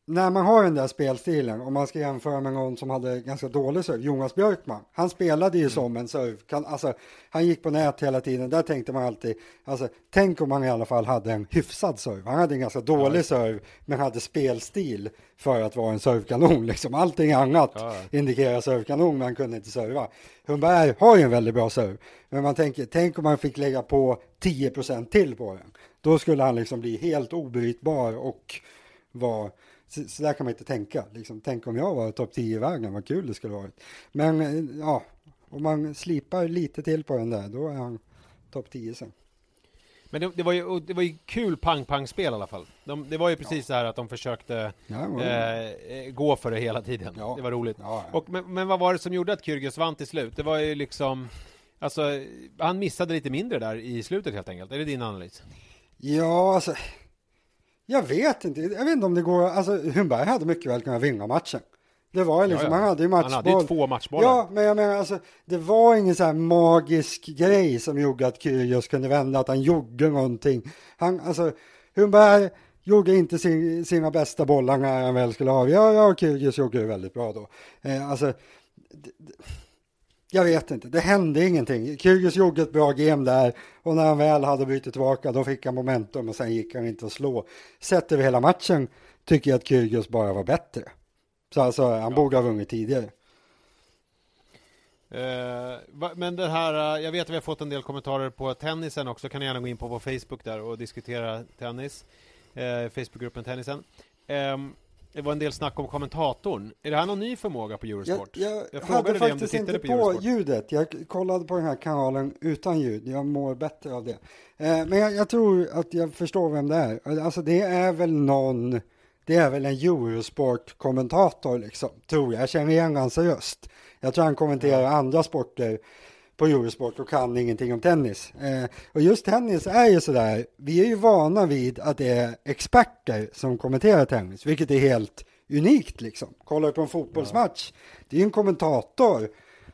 när man har den där spelstilen, om man ska jämföra med någon som hade ganska dålig serve, Jonas Björkman, han spelade ju Mm. som en serve, kan, alltså, han gick på nät hela tiden, där tänkte man alltid, alltså, tänk om han i alla fall hade en hyfsad serve, han hade en ganska dålig serve, men hade spelstil för att vara en servekanon, liksom, allting annat Ja. indikerar servekanon, men han kunde inte serva. Humberg har ju en väldigt bra serve, men man tänker, tänk om man fick lägga på 10% till på den, då skulle han liksom bli helt obrytbar och vara så, så där kan man inte tänka. Liksom, tänk om jag var topp 10 i världen, vad kul det skulle varit. Men eh, ja, om man slipar lite till på den där, då är han topp 10 sen. Men det, det, var ju, det var ju kul pang-pang-spel i alla fall. De, det var ju precis så här att de försökte Ja, eh, eh, gå för det hela tiden. Ja. Det var roligt. ja, ja. Och, men, men vad var det som gjorde att Kyrgios vann till slut? Det var ju liksom... Alltså, han missade lite mindre där i slutet helt enkelt. Är det din analys? ja, alltså. Jag vet inte, jag vet inte om det går, alltså Humberg hade mycket väl kunnat vinna matchen. Det var ju liksom, Ja, ja. han hade ju Han matchboll. hade ju två matchbollar. Ja, men jag menar alltså, det var ingen så här magisk grej som gjorde att Kyrgios kunde vända, att han gjorde någonting. Han, alltså, Humberg gjorde inte sin, sina bästa bollar när han väl skulle avgöra och Kyrgios gjorde det väldigt bra då. Eh, alltså, jag vet inte, det hände ingenting. Kyrgios gjorde ett bra game där och när han väl hade bytt tillbaka då fick han momentum och sen gick han inte att slå. Sett över hela matchen tycker jag att Kyrgios bara var bättre. Så alltså, han ja. borde ha vunnit tidigare. Uh, men det här, uh, jag vet att vi har fått en del kommentarer på tennisen också, kan ni gärna gå in på vår Facebook där och diskutera tennis. Uh, Facebookgruppen Tennisen. Um, det var en del snack om kommentatorn. Är det här någon ny förmåga på Eurosport? Jag, jag, jag hade faktiskt inte på, på ljudet. Jag kollade på den här kanalen utan ljud. Jag mår bättre av det. Eh, men jag, jag, tror att jag förstår vem det är. Alltså det är väl någon, det är väl en Eurosport-kommentator liksom, tror jag. Jag känner igen hans röst. Jag tror han kommenterar mm. andra sporter på Eurosport och kan ingenting om tennis. Eh, och just tennis är ju sådär, vi är ju vana vid att det är experter som kommenterar tennis, vilket är helt unikt liksom. Kollar du på en fotbollsmatch, ja. det är ju en kommentator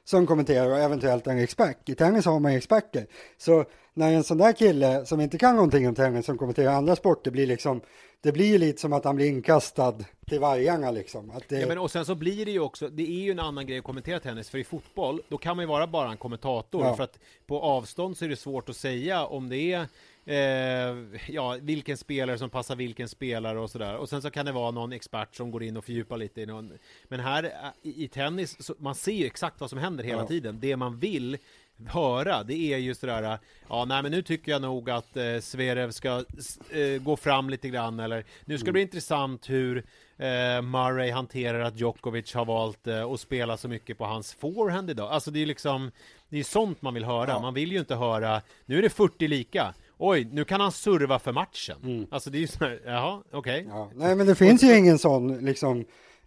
som kommenterar och eventuellt en expert. I tennis har man experter. Så när en sån där kille som inte kan någonting om tennis som kommenterar andra sporter blir liksom det blir ju lite som att han blir inkastad till vargarna liksom. Att det... ja, men och sen så blir det ju också, det är ju en annan grej att kommentera tennis, för i fotboll, då kan man ju vara bara en kommentator, ja. för att på avstånd så är det svårt att säga om det är Eh, ja, vilken spelare som passar vilken spelare och sådär. Och sen så kan det vara någon expert som går in och fördjupar lite i någon. Men här i, i tennis, så, man ser ju exakt vad som händer hela ja. tiden. Det man vill höra, det är just det där, ja nej men nu tycker jag nog att eh, Zverev ska eh, gå fram lite grann, eller nu ska det bli mm. intressant hur eh, Murray hanterar att Djokovic har valt eh, att spela så mycket på hans forehand idag. Alltså det är liksom, det är sånt man vill höra. Ja. Man vill ju inte höra, nu är det 40 lika. Oj, nu kan han serva för matchen. Mm. Alltså det är ju sådär, jaha, okej. Okay. Ja. Nej men det finns ju ingen sån liksom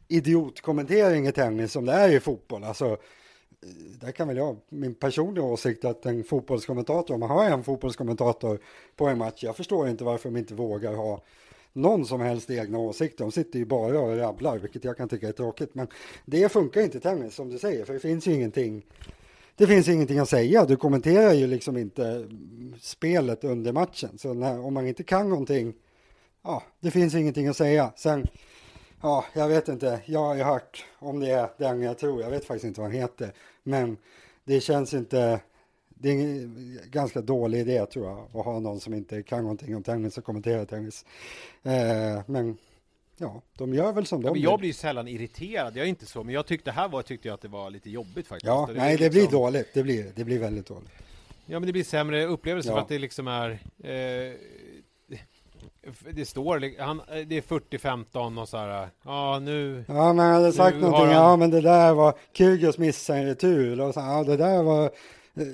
idiotkommentering i tennis som det är i fotboll. Alltså där kan väl jag, min personliga åsikt att en fotbollskommentator, om man har en fotbollskommentator på en match, jag förstår inte varför de inte vågar ha någon som helst egna åsikter. De sitter ju bara och rabblar, vilket jag kan tycka är tråkigt. Men det funkar inte i tennis, som du säger, för det finns ju ingenting. Det finns ingenting att säga. Du kommenterar ju liksom inte spelet under matchen. Så när, om man inte kan någonting, ja, det finns ingenting att säga. Sen Ja, jag vet inte. Jag har ju hört om det är den jag tror. Jag vet faktiskt inte vad han heter. Men det känns inte... Det är en ganska dålig idé tror jag. Att ha någon som inte kan någonting om tennis och kommentera tennis. Eh, men ja, de gör väl som de vill. Jag blir sällan irriterad. Jag är inte så. Men jag tyckte här var, tyckte jag att det var lite jobbigt faktiskt. Ja, det nej, det liksom... blir dåligt. Det blir, det blir väldigt dåligt. Ja, men det blir sämre upplevelse ja. för att det liksom är... Eh, det står, han, det är 40-15 och så här, ja nu... Ja, men han hade sagt någonting, han... ja men det där var, Kyrgios missade en retur, och så, ja det där var eh,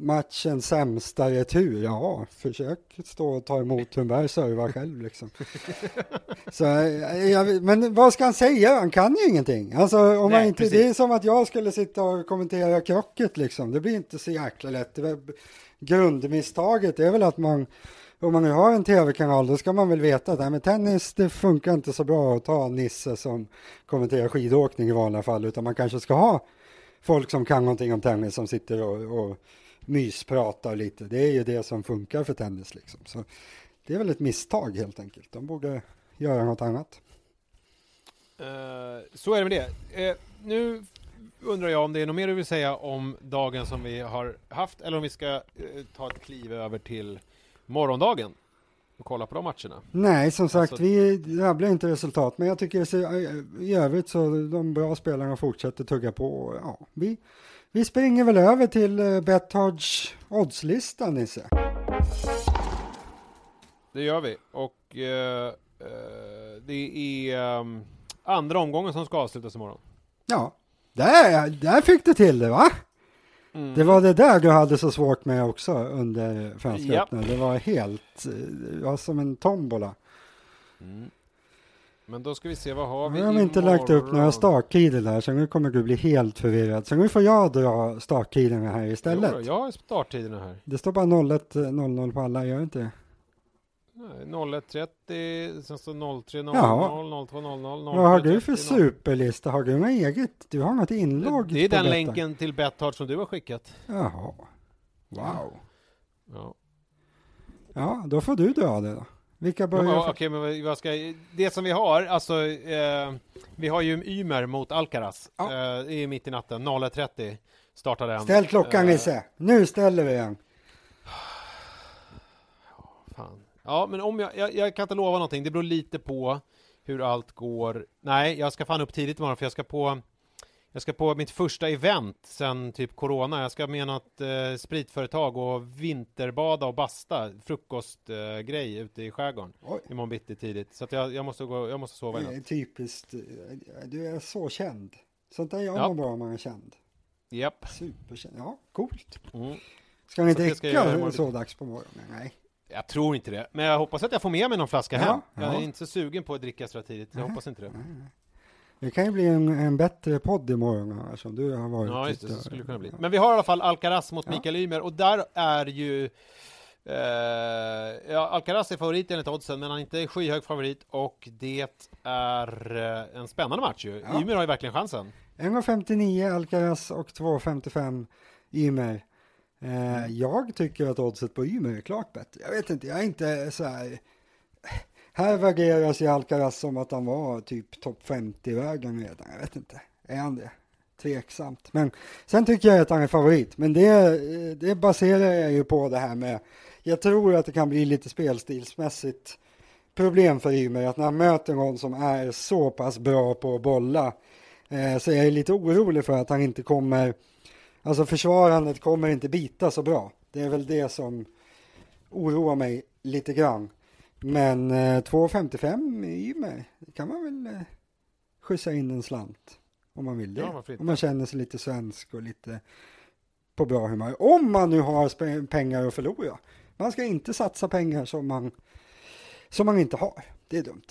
matchens sämsta retur, ja, försök stå och ta emot Thunberg serva själv liksom. så, eh, jag, men vad ska han säga? Han kan ju ingenting. Alltså, om Nej, inte, det är som att jag skulle sitta och kommentera krocket liksom, det blir inte så jäkla lätt. Grundmisstaget är väl att man om man nu har en tv-kanal då ska man väl veta att nej, men tennis det funkar inte så bra att ta Nisse som kommenterar skidåkning i vanliga fall utan man kanske ska ha folk som kan någonting om tennis som sitter och, och myspratar lite. Det är ju det som funkar för tennis liksom. Så det är väl ett misstag helt enkelt. De borde göra något annat. Uh, så är det med det. Uh, nu undrar jag om det är något mer du vill säga om dagen som vi har haft eller om vi ska uh, ta ett kliv över till morgondagen och kolla på de matcherna. Nej, som sagt, alltså... vi rabblar inte resultat, men jag tycker i övrigt så de bra spelarna fortsätter tugga på. Ja, vi, vi springer väl över till uh, Bethards oddslista, Nisse. Det gör vi, och uh, det är um, andra omgången som ska avslutas imorgon. Ja, där, där fick du till det, va? Mm. Det var det där du hade så svårt med också under Franska yep. öppna. Det var helt, det var som en tombola. Mm. Men då ska vi se, vad har vi Jag har inte lagt upp några starttider där, så nu kommer du bli helt förvirrad. Så nu får jag dra starttiderna här istället. Jo, jag har starttiderna här. Det står bara 01.00 på alla, gör det inte 01.30, sen står 03.00, 02.00, Vad har du för superlista? Har du något eget? Du har något inlogg? Det, det är den detta. länken till Betthard som du har skickat. Jaha. Wow. Ja. Ja, då får du dra det då. Vilka Ja, börjar? för- Okej, men vad- ska Det som vi har, alltså eh, Vi har ju Ymer mot Alcaraz Ja. eh, är mitt i natten, 01.30 Startar den Ställ klockan Eh, Nisse. Nu ställer vi den. Fan. Ja, men om jag, jag, jag kan inte lova någonting. Det beror lite på hur allt går. Nej, jag ska fan upp tidigt imorgon för jag ska på jag ska på mitt första event sen typ corona. Jag ska med något eh, spritföretag och vinterbada och basta. Frukostgrej eh, ute i skärgården. Oj. Imorgon bitti tidigt. Så att jag, jag, måste gå, jag måste sova i natt. typiskt. eh, Du är så känd. Sånt där gör Ja. man bara om man är känd. Japp. Superkänd. Ja, coolt. Mm. Ska ni inte Så så dags på morgonen? Nej. Jag tror inte det. Men jag hoppas att jag får med mig någon flaska Ja, hem. Jag ja. är inte så sugen på att dricka så tidigt. Jag hoppas inte det. Det kan ju bli en, en bättre podd imorgon här, som du har varit Ja, just det, så skulle det kunna bli. Men vi har i alla fall Alcaraz mot Ja. Mikael Ymer och där är ju eh, ja, Alcaraz är favorit enligt oddsen, men han är inte skyhög favorit och det är eh, en spännande match ju. Ja. Ymer har ju verkligen chansen. 1,59 Alcaraz och 2,55 Ymer. Eh, jag tycker att oddset på Ymer är klart bättre. Jag vet inte, jag är inte så här... Här värderas ju Alcaraz som att han var typ topp 50 i vägen redan. Jag vet inte, är han det? Tveksamt. Men sen tycker jag att han är favorit. Men det, det baserar jag ju på det här med... Jag tror att det kan bli lite spelstilsmässigt problem för Ymer. Att när han möter någon som är så pass bra på att bolla eh, så jag är lite orolig för att han inte kommer, alltså försvarandet kommer inte bita så bra. Det är väl det som oroar mig lite grann. Men eh, 2,55 i mig, det kan man väl eh, skjutsa in en slant om man vill det. Ja, om man känner sig lite svensk och lite på bra humör. Om man nu har pengar att förlora. Man ska inte satsa pengar som man, som man inte har. Det är dumt.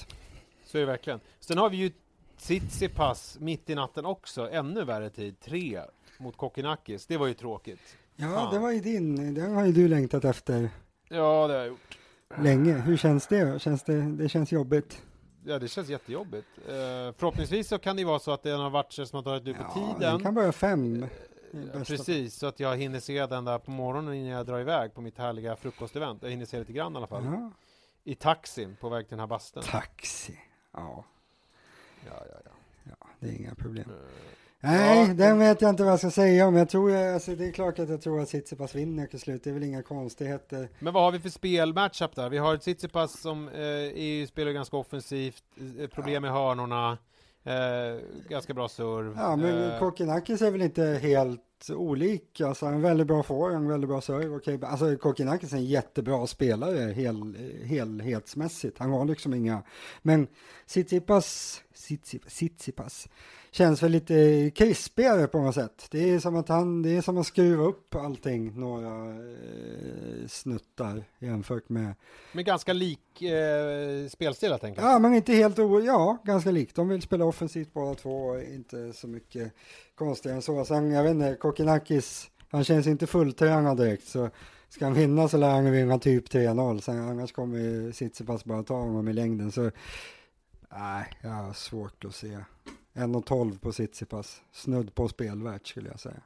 Så är det verkligen. Sen har vi ju Tsitsipas mitt i natten också, ännu värre tid, tre mot Kokkinakis. Det var ju tråkigt. Ja, Fan. det var ju din, den har ju du längtat efter Ja, det har jag gjort. länge. Hur känns det? Känns det, det känns jobbigt. Ja, det känns jättejobbigt. Eh, förhoppningsvis så kan det vara så att det är några matcher som har dragit ut på Ja, tiden. den kan börja fem. Ja, fall. precis, så att jag hinner se den där på morgonen innan jag drar iväg på mitt härliga frukostevent. Jag hinner se lite grann i alla fall. Ja. I taxin på väg till den här bastun. Taxi. Ja, Ja, ja, ja. ja, det är inga problem. Eh, Nej, Ja, den vet jag inte vad jag ska säga om. Jag tror, alltså, det är klart att jag tror att Tsitsipas vinner till slut. Det är väl inga konstigheter. Men vad har vi för spelmatchup där? Vi har Tsitsipas som eh, är, spelar ganska offensivt, eh, problem med hörnorna, eh, ganska bra serv. Ja, men eh, Kokkinakis är väl inte helt olik. Alltså, en väldigt bra forehand, väldigt bra serve. Okej, Alltså, Kokkinakis är en jättebra spelare hel, helhetsmässigt. Han har liksom inga... Men Tsitsipas, Tsitsipas, Tsitsipas känns väl lite krispigare på något sätt. Det är som att han, det är som att skruva upp allting några eh, snuttar jämfört med med ganska lik eh, spelstil helt enkelt. Ja, men inte helt o... Ja, ganska likt. De vill spela offensivt båda två. Inte så mycket konstigare än så. Sen, jag vet inte, Kokkinakis, han känns inte fulltränad direkt. Så ska han vinna så lär han vinna typ 3-0. Sen annars kommer Tsitsipas bara ta honom i längden. Så nej, jag har svårt att se. 1,12 på Tsitsipas. Snudd på spelvärt skulle jag säga.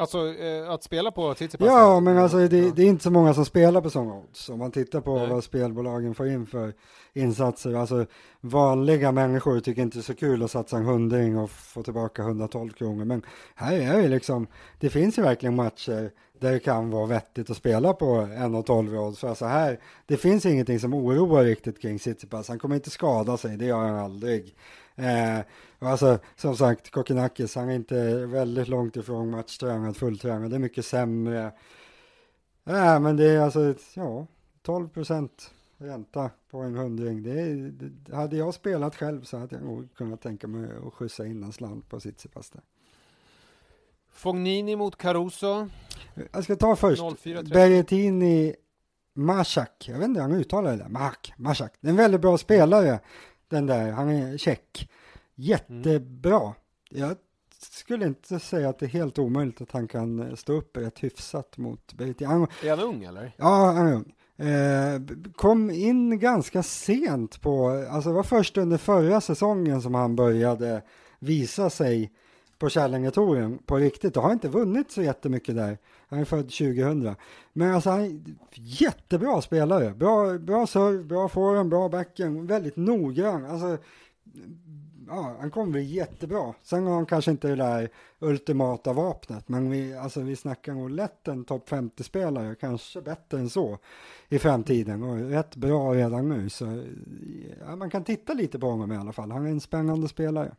Alltså eh, att spela på Tsitsipas. Ja, men alltså det, det är inte så många som spelar på sådana odds. Om man tittar på Nej. vad spelbolagen får in för insatser. Alltså vanliga människor tycker inte det är så kul att satsa en hundring och få tillbaka 112 kronor. Men här är det liksom, det finns ju verkligen matcher där det kan vara vettigt att spela på 1,12 i odds. För alltså här, det finns ingenting som oroar riktigt kring Tsitsipas. Han kommer inte skada sig, det gör han aldrig. Eh, alltså, som sagt, Kokkinakis, han är inte väldigt långt ifrån matchtränad, fulltränad. Det är mycket sämre. Nej, men det är alltså, ja, 12 procent ränta på en hundring. Det, är, det, hade jag spelat själv så hade jag nog kunnat tänka mig att skjutsa in en slant på Tsitsipas där. Fognini mot Caruso. Jag ska ta först. 04.30. Berrettini Mashak. Jag vet inte hur han uttalar det där. Mahak, Mashak. Det är en väldigt bra spelare. Den där. Han är tjeck. Jättebra. Jag skulle inte säga att det är helt omöjligt att han kan stå upp rätt hyfsat mot Berrettini. Han, Är han ung eller? Ja, han är ung. Eh, kom in ganska sent på, alltså det var först under förra säsongen som han började visa sig på Kärlängetouren på riktigt och har inte vunnit så jättemycket där. Han är född 2000. Men alltså han är jättebra spelare. Bra, bra serve, bra forehand, bra backen, väldigt noggrann. Alltså, ja, han kommer bli jättebra. Sen har han kanske inte det där ultimata vapnet, men vi, alltså, vi snackar nog lätt en topp 50-spelare, kanske bättre än så i framtiden och rätt bra redan nu. Så ja, man kan titta lite på honom i alla fall. Han är en spännande spelare.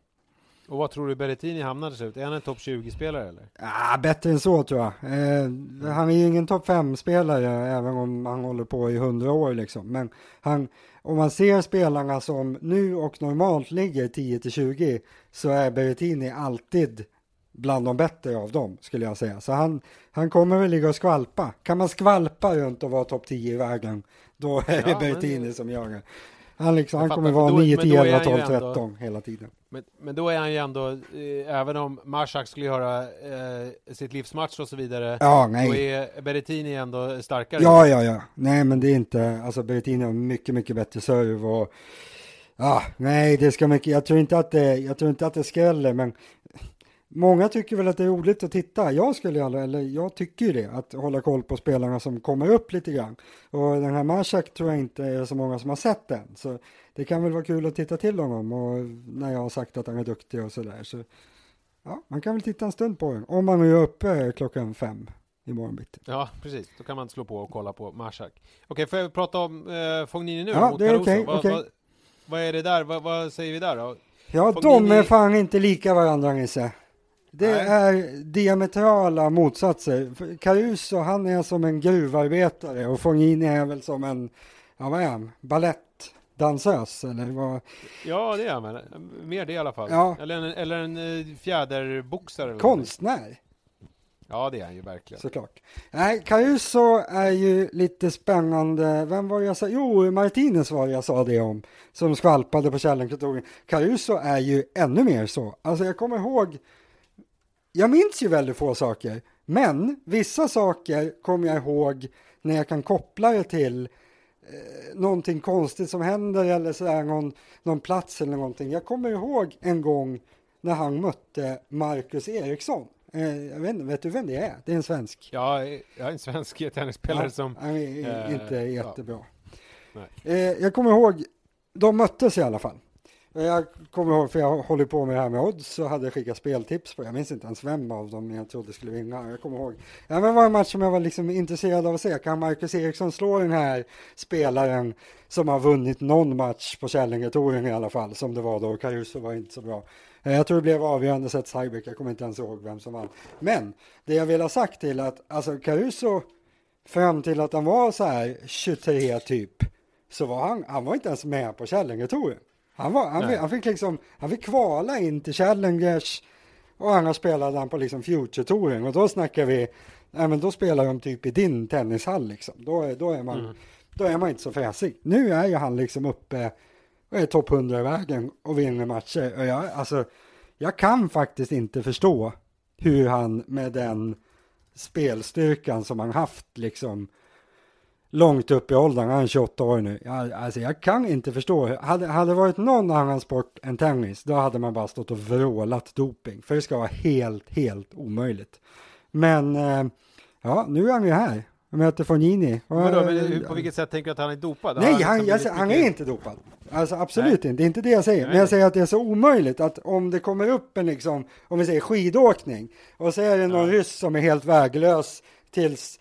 Och vad tror du Berrettini hamnar till slut? Är han en topp 20-spelare eller? Ja, bättre än så tror jag. Eh, han är ju ingen topp 5-spelare även om han håller på i hundra år liksom. Men han, om man ser spelarna som nu och normalt ligger 10 20 så är Berrettini alltid bland de bättre av dem skulle jag säga. Så han, han kommer väl ligga och skvalpa. Kan man skvalpa runt och vara topp 10 i världen då är det ja, Berrettini men... som gör det. Han, liksom, han kommer vara 9, 10, 11, 12, 13 hela tiden. Men, men då är han ju ändå, eh, även om Marsak skulle göra eh, sitt livsmatch och så vidare, ja, nej. då är Berrettini ändå starkare. Ja, ja, ja. Nej, men det är inte, alltså Berrettini har mycket, mycket bättre serve och Ja, nej, det ska mycket, jag tror inte att det, jag tror inte att det skräller, men Många tycker väl att det är roligt att titta. Jag skulle eller jag tycker ju det, att hålla koll på spelarna som kommer upp lite grann. Och den här Marsak tror jag inte är så många som har sett den. Så det kan väl vara kul att titta till honom och när jag har sagt att han är duktig och sådär. Så ja, man kan väl titta en stund på den. Om man nu är uppe klockan fem imorgon bitti. Ja, precis. Då kan man slå på och kolla på Marsak. Okej, får jag prata om eh, Fognini nu? Ja, det är okej. Okay, vad, okay. vad, vad, är det där? Vad, vad säger vi där då? Ja, Fognini... de är fan inte lika varandra Nisse. Det Nej. är diametrala motsatser. Caruso, han är som en gruvarbetare och Fognini är väl som en, ja vad är han, balettdansös eller vad? Ja, det är han väl. Mer det i alla fall. Ja. Eller en, eller en eh, fjäderboxare. Konstnär. Ja, det är han ju verkligen. Såklart. Nej, Caruso är ju lite spännande. Vem var det jag sa? Jo, Martinez var det jag sa det om. Som skvalpade på kärlekskontoret. Caruso är ju ännu mer så. Alltså jag kommer ihåg jag minns ju väldigt få saker, men vissa saker kommer jag ihåg när jag kan koppla det till eh, någonting konstigt som händer eller sådär, någon, någon plats eller någonting. Jag kommer ihåg en gång när han mötte Marcus Eriksson. Eh, jag vet, vet du vem det är? Det är en svensk. Ja, jag är en svensk tennisspelare ja, som... Han är eh, inte jättebra. Ja. Eh, jag kommer ihåg, de möttes i alla fall. Jag kommer ihåg, för jag håller på med det här med odds, så hade jag skickat speltips på, jag minns inte ens vem av dem jag trodde skulle vinna. Jag kommer ihåg, ja men det var en match som jag var liksom intresserad av att se. Kan Marcus Eriksson slå den här spelaren som har vunnit någon match på Kärlingetouren i alla fall, som det var då, Caruso var inte så bra. Eh, jag tror det blev avgörande sett Cybeck, jag kommer inte ens ihåg vem som vann. Men det jag vill ha sagt till att, alltså Caruso, fram till att han var så här 23 typ, så var han, han var inte ens med på Kärlingetouren. Han, var, han, fick, han fick liksom, han fick kvala in till Challengers och annars spelade han på liksom Future-touren och då snackar vi, ja men då spelar de typ i din tennishall liksom. Då, då, är man, mm. då är man inte så fräsig. Nu är ju han liksom uppe och är topp 100 i vägen och vinner matcher. Och jag, alltså, jag kan faktiskt inte förstå hur han med den spelstyrkan som han haft liksom långt upp i åldern, han är 28 år nu. Jag, alltså jag kan inte förstå. Hade, hade det varit någon annan sport än tennis, då hade man bara stått och vrålat doping. För det ska vara helt, helt omöjligt. Men, eh, ja, nu är han ju här. Jag möter Fognini. Men då, men på vilket sätt tänker du att han är dopad? Nej, han, liksom jag, han är inte dopad. Alltså absolut Nej. inte, det är inte det jag säger. Men jag säger att det är så omöjligt att om det kommer upp en liksom, om vi säger skidåkning, och så är det någon ja. ryss som är helt väglös tills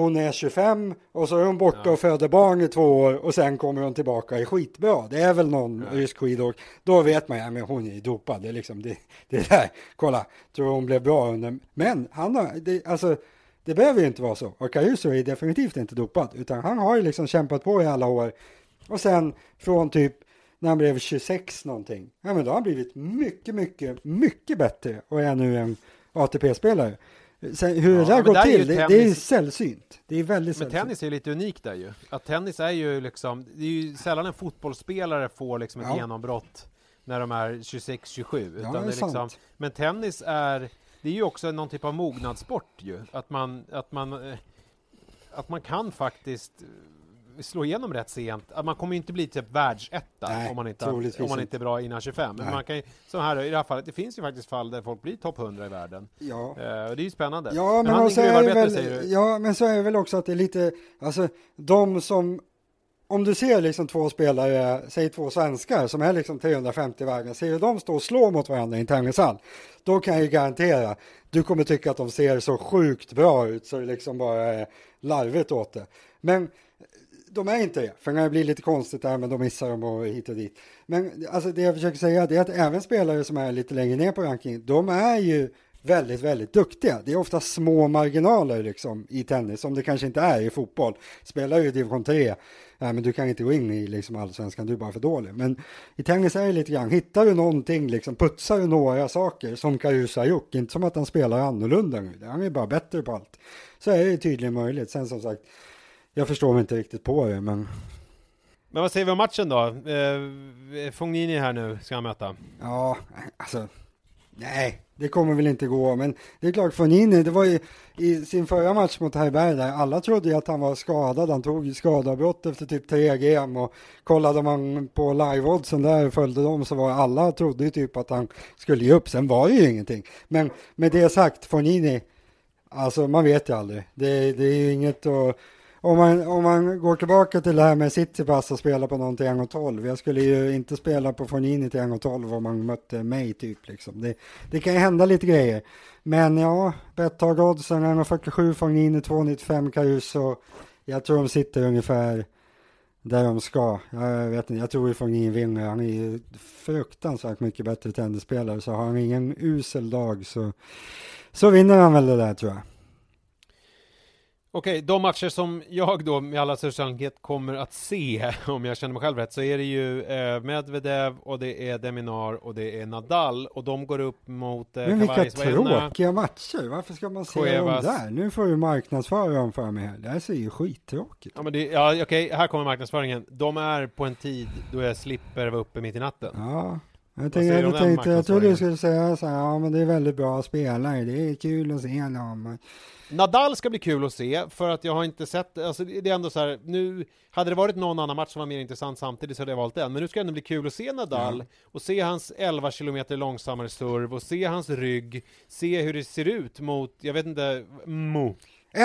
hon är 25 och så är hon borta ja. och föder barn i två år och sen kommer hon tillbaka i skitbra. Det är väl någon ja. rysk skidåk. Då vet man, ja men hon är dopad. Det är liksom det, det där. Kolla, tror hon blev bra under. Men han har, det, alltså det behöver ju inte vara så. Och Caruso är definitivt inte dopad, utan han har ju liksom kämpat på i alla år. Och sen från typ när han blev 26 någonting, ja men då har han blivit mycket, mycket, mycket bättre och är nu en ATP-spelare. Sen, hur ja, det där går till, det, det, är sällsynt. Det är väldigt sällsynt. Men tennis är lite unikt där ju. Att tennis är ju liksom, det är ju sällan en fotbollsspelare får liksom ett ja. genombrott när de är 26-27. Ja, det är liksom, men tennis är, det är ju också någon typ av mognadssport ju. Att man, att man, eh, att man kan faktiskt slå igenom rätt sent. Man kommer ju inte bli typ världsetta Nej, om man inte, om man inte. är bra innan 25. Men Nej. man kan ju, som här i det här fallet, det finns ju faktiskt fall där folk blir topp 100 i världen. Ja. Eh, och det är ju spännande. Ja, men, han är också en är väl, säger du. ja, men så är det väl också att det är lite, alltså de som, om du ser liksom två spelare, säg två svenskar som är liksom 350 i världen, ser du dem stå och slå mot varandra i en tenishall, då kan jag ju garantera, du kommer tycka att de ser så sjukt bra ut så det liksom bara är larvigt åt det. Men de är inte det, för det blir lite konstigt där, men då missar de och hit och dit. Men alltså det jag försöker säga är att även spelare som är lite längre ner på rankingen, de är ju väldigt, väldigt duktiga. Det är ofta små marginaler liksom i tennis, som det kanske inte är i fotboll. Spelar du i division 3, ja, men du kan inte gå in i liksom allsvenskan, du är bara för dålig. Men i tennis är det lite grann, hittar du någonting, liksom, putsar du några saker som Caruso har gjort, inte som att han spelar annorlunda nu, han är bara bättre på allt. Så är det tydligen möjligt. Sen som sagt, jag förstår mig inte riktigt på det, men Men vad säger vi om matchen då? Eh, Fognini här nu ska han möta. Ja, alltså. Nej, det kommer väl inte gå. Men det är klart, Fonini, det var ju i sin förra match mot Herberg där, alla trodde ju att han var skadad. Han tog skadavbrott efter typ 3 GM och kollade man på live-oddsen där följde dem så var alla trodde ju typ att han skulle ge upp. Sen var det ju ingenting. Men med det sagt, Fonini, alltså man vet ju aldrig. Det, det är ju inget att om man, om man går tillbaka till det här med Tsitsipas och spela på någon till 1,12. Jag skulle ju inte spela på Fornini till 1,12 om man mötte mig typ liksom. Det, det kan ju hända lite grejer. Men ja, Betthard oddsen 1,47 Fornini, 2,95 Caruso. Jag tror de sitter ungefär där de ska. Jag vet inte, jag tror ju Fornini vinner. Han är ju fruktansvärt mycket bättre tennisspelare. Så har han ingen usel dag så, så vinner han väl det där tror jag. Okej, de matcher som jag då med alla största sannolikhet kommer att se, om jag känner mig själv rätt, så är det ju eh, Medvedev och det är Deminar och det är Nadal och de går upp mot eh, Men vilka Kavajs Baena. tråkiga matcher. Varför ska man se Cuevas. dem där? Nu får du marknadsföra dem för mig här. Det här ser ju skittråkigt. Ja men det, ja okej, här kommer marknadsföringen. De är på en tid då jag slipper vara uppe mitt i natten. Ja. Jag, tänkte, jag, tänkte, jag trodde du skulle säga så här, ja men det är väldigt bra spelare, det är kul att se dem. Nadal ska bli kul att se, för att jag har inte sett, alltså det är ändå så här, nu, hade det varit någon annan match som var mer intressant samtidigt så hade jag valt den, men nu ska det ändå bli kul att se Nadal, och se hans 11 kilometer långsammare serv, och se hans rygg, se hur det ser ut mot, jag vet inte, Mo,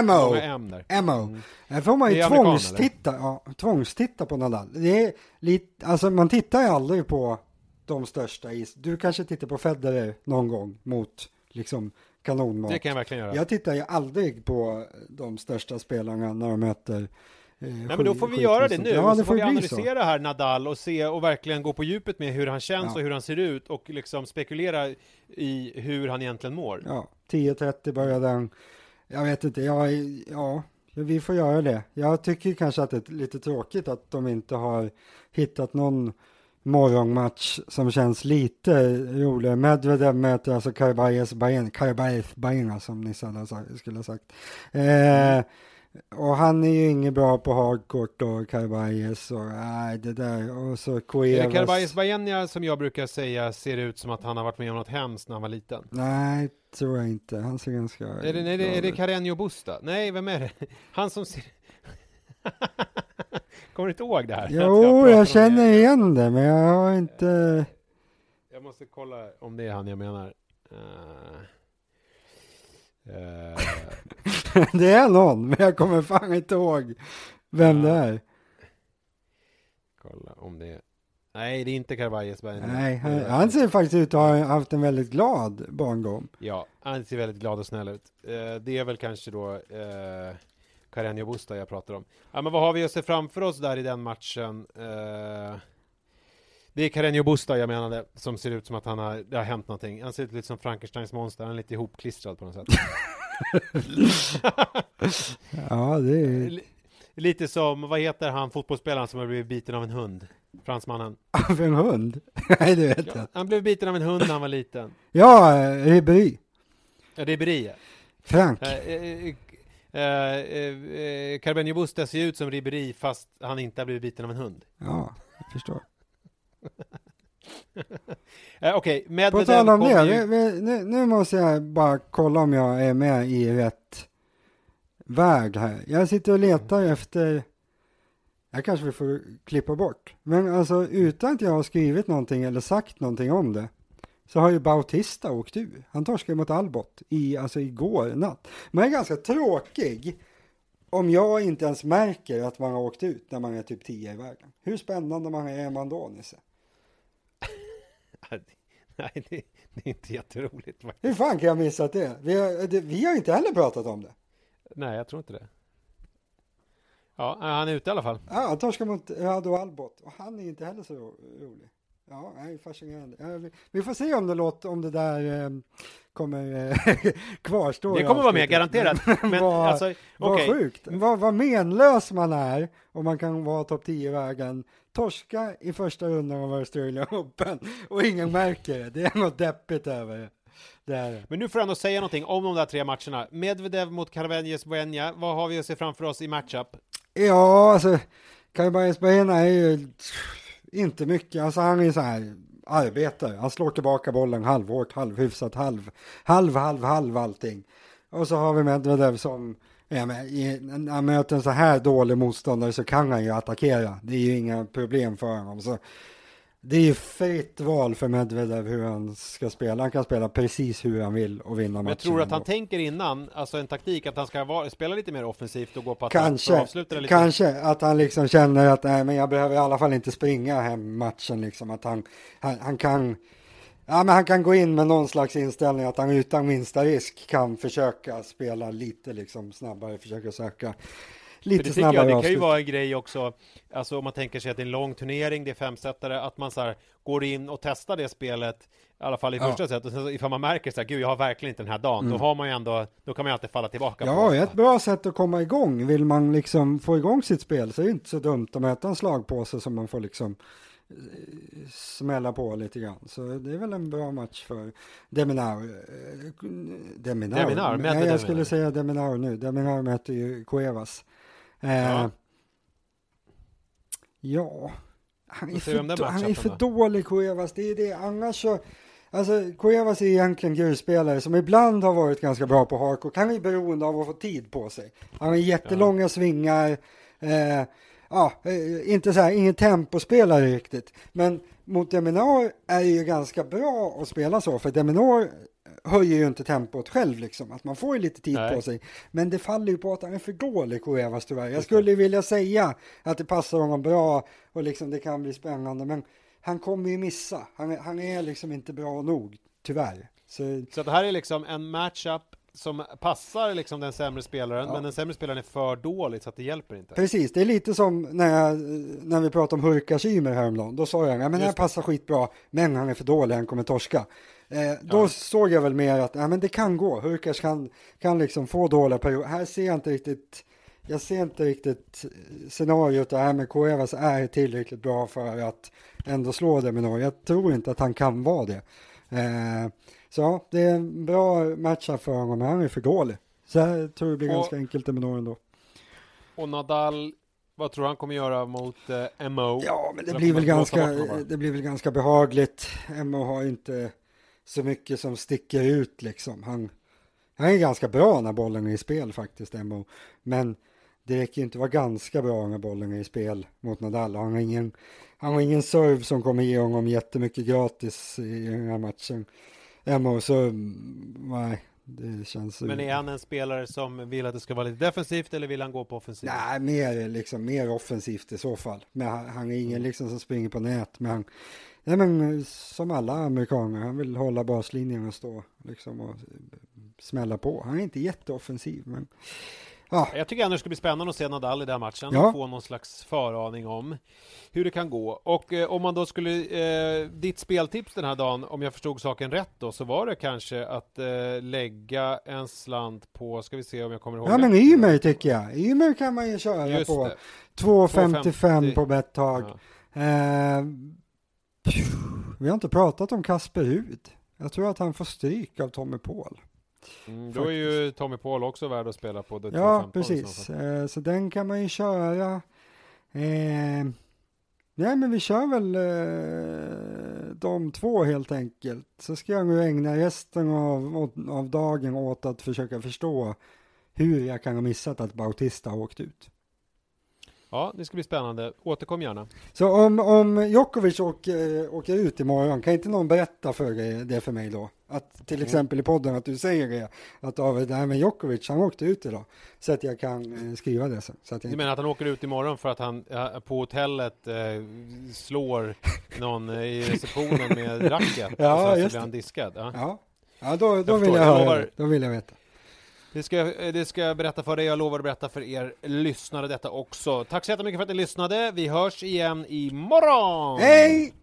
Mo! där. Mo. Här får man ju tvångstitta, ja, tvångstitta på Nadal. Det är lite, alltså man tittar ju aldrig på de största is. Du kanske tittar på Federer någon gång mot liksom kanonmat. Det kan jag verkligen göra. Jag tittar ju aldrig på de största spelarna när de möter eh, Nej men då får vi göra det nu, Ja, och så får vi bli så. analysera här Nadal och se och verkligen gå på djupet med hur han känns Ja. och hur han ser ut och liksom spekulera i hur han egentligen mår. Ja, 10.30 börjar den. Jag vet inte, jag, ja, vi får göra det. Jag tycker kanske att det är lite tråkigt att de inte har hittat någon morgonmatch som känns lite roligare. Medvedev möter alltså Karabayes Baena, Karabayes Baena som hade sagt, skulle ha sagt. Eh, och han är ju inget bra på hardcourt och Karabayes och nej det där och så Cuevas. Karabayes Baena som jag brukar säga ser ut som att han har varit med om något hemskt när han var liten? Nej, tror jag inte. Han ser ganska Är det, är det, är det Busta? Nej, vem är det? Han som ser... Kommer du inte ihåg det här? Jo, jag om känner det? igen det, men jag har inte... Jag måste kolla om det är han jag menar. Eh, det är någon, men jag kommer fan inte ihåg vem det Ja. är. kolla om det är... Nej, det är inte Carvalles Baena. Nej, han, Det är- han ser faktiskt ut att ha haft en väldigt glad barndom. Ja, han ser väldigt glad och snäll ut. Eh, det är väl kanske då Carreño Busta jag pratar om. Ja, men vad har vi att se framför oss där i den matchen? Eh, det är Carreño Busta jag menade, som ser ut som att han har, det har hänt någonting. Han ser ut lite som Frankensteins monster, han är lite ihopklistrad på något sätt. Ja, det är... Li- lite som, vad heter han fotbollsspelaren som har blivit biten av en hund? Fransmannen. Av en hund? Nej, det vet Ja, jag. han blev biten av en hund när han var liten. Ja, eh, Ribéry. Ja, det är Brie. Frank. Eh, eh, eh, eh, Carbenio Busta ser ut som Ribéry fast han inte har blivit biten av en hund. Ja, jag förstår. Eh, Okej, På Medvedev tal om det, ju... vi, nu, nu måste jag bara kolla om jag är med i rätt väg här. Jag sitter och letar efter här kanske vi får klippa bort. Men alltså utan att jag har skrivit någonting eller sagt någonting om det så har ju Bautista åkt ur. Han torskade mot Albot i, alltså igår natt. Man är ganska tråkig om jag inte ens märker att man har åkt ut när man är typ 10 i vägen. Hur spännande man är man då, Nisse? Nej, det, det, är inte jätteroligt. Hur fan kan jag missa det? Vi har, det, vi har inte heller pratat om det. Nej, jag tror inte det. Ja, han är ute i alla fall. Ja, han torskar mot Rado Albot och han är inte heller så rolig. Ja, nej, fascinerande. Ja, vi, får se om det låter, om det där eh, kommer eh, kvarstå. Det kommer vara med, garanterat. Men, vad, alltså, okay. vad sjukt. Vad, vad menlös man är om man kan vara topp 10-vägen, torska i första rundan av Australian Open och ingen märker det. Det är något deppigt över det. Där. Men nu får du ändå säga någonting om de där tre matcherna. Medvedev mot Carvenjes Buenja. Vad har vi att se framför oss i matchup? Ja, alltså Carvenjes Buenja är ju inte mycket. Alltså han är så här arbetare. Han slår tillbaka bollen halvhårt, halvhyfsat, halv, halv, halv, halv allting. Och så har vi Medvedev som Ja, men när han möter en så här dålig motståndare så kan han ju attackera. Det är ju inga problem för honom. Så det är ju fritt val för Medvedev hur han ska spela. Han kan spela precis hur han vill och vinna matchen. Jag tror att han tänker innan, alltså en taktik, att han ska vara, spela lite mer offensivt och gå på att kanske, avsluta det lite. Kanske att han liksom känner att nej, men jag behöver i alla fall inte springa hem matchen liksom. Att han, han, han kan Ja, men han kan gå in med någon slags inställning att han utan minsta risk kan försöka spela lite liksom snabbare, försöka söka lite det snabbare jag, Det kan ju vara en grej också, alltså om man tänker sig att det är en lång turnering, det är femsättare, att man så här går in och testar det spelet, i alla fall i första ja. set, och sen ifall man märker så här, gud jag har verkligen inte den här dagen, mm. då har man ju ändå, då kan man ju alltid falla tillbaka ja, på Ja, ett bra sätt att komma igång, vill man liksom få igång sitt spel så är det inte så dumt att möta en slagpåse som man får liksom smälla på lite grann. Så det är väl en bra match för Deminar. Deminar? Deminar Nej, jag skulle säga Deminar nu. Deminar möter ju Cuevas. Eh, ja. ja. Han är, för, han är för dålig Cuevas, det är det. Annars så, alltså Cuevas är egentligen grusspelare som ibland har varit ganska bra på hardcore. Han är beroende av att få tid på sig. Han har jättelånga ja. svingar. Eh, ja, eh, inte så här, ingen tempospelare riktigt. Men mot Deminar är det ju ganska bra att spela så, för Deminar höjer ju inte tempot själv liksom, att man får ju lite tid Nej. på sig. Men det faller ju på att han är för dålig, Cuevas tyvärr. Jag skulle vilja säga att det passar honom bra och liksom det kan bli spännande, men han kommer ju missa. Han, han är liksom inte bra nog, tyvärr. Så, så det här är liksom en matchup som passar liksom den sämre spelaren, ja. men den sämre spelaren är för dålig så att det hjälper inte. Precis, det är lite som när, jag, när vi pratade om Hurkas Ymer häromdagen. Då sa jag, ja men det här passar skitbra, men han är för dålig, han kommer torska. Eh, då ja. såg jag väl mer att, ja men det kan gå, Hurkas kan, kan liksom få dåliga perioder. Här ser jag inte riktigt, jag ser inte riktigt scenariot där med Cuevas är tillräckligt bra för att ändå slå det med någon. Jag tror inte att han kan vara det. Eh, så ja, det är en bra matcha för honom, men han är för dålig. Så jag tror det blir och, ganska enkelt med några ändå. Och Nadal, vad tror du han kommer göra mot eh, MO? Ja, men det blir, väl ganska, det blir väl ganska behagligt. MO har inte så mycket som sticker ut liksom. Han, han är ganska bra när bollen är i spel faktiskt, Embo. Men det räcker ju inte vara ganska bra när bollen är i spel mot Nadal. Han har ingen, han har ingen serve som kommer ge honom jättemycket gratis i den här matchen. Embo, så mm, nej, det känns... Men är han en spelare som vill att det ska vara lite defensivt eller vill han gå på offensivt? Nej, mer, liksom, mer offensivt i så fall. Men han, han är ingen liksom som springer på nät, men han, nej, men som alla amerikaner, han vill hålla baslinjen och stå liksom och smälla på. Han är inte jätteoffensiv, men Ja. Jag tycker ändå det ska bli spännande att se Nadal i den matchen ja. och få någon slags föraning om hur det kan gå. Och eh, om man då skulle, eh, ditt speltips den här dagen, om jag förstod saken rätt då, så var det kanske att eh, lägga en slant på, ska vi se om jag kommer ihåg Ja men Ymer tycker jag, Ymer kan man ju köra Just på. 2,55 på Betthag. Ja. Eh, vi har inte pratat om Kasper Rud. Jag tror att han får stryk av Tommy Paul. Mm, då är ju Tommy Paul också värd att spela på. Det ja, precis. Eh, så den kan man ju köra. Eh, nej, men vi kör väl eh, de två helt enkelt. Så ska jag nu ägna resten av, av dagen åt att försöka förstå hur jag kan ha missat att Bautista har åkt ut. Ja, det ska bli spännande. Återkom gärna. Så om, om Djokovic åker, åker ut imorgon, kan inte någon berätta för det för mig då? Att till exempel i podden att du säger det, att David, nej men Djokovic, han åkte ut idag. Så att jag kan eh, skriva det sen. Så att jag Du menar att han åker ut imorgon för att han eh, på hotellet eh, slår någon eh, i receptionen med racket? Ja, och så just blir det. han diskad? Ja. Ja, ja då, då Jag vill jag jag lovar. Då vill jag veta. Det ska, det ska jag berätta för dig, jag lovar att berätta för er lyssnare detta också. Tack så jättemycket för att ni lyssnade, vi hörs igen imorgon! Hej!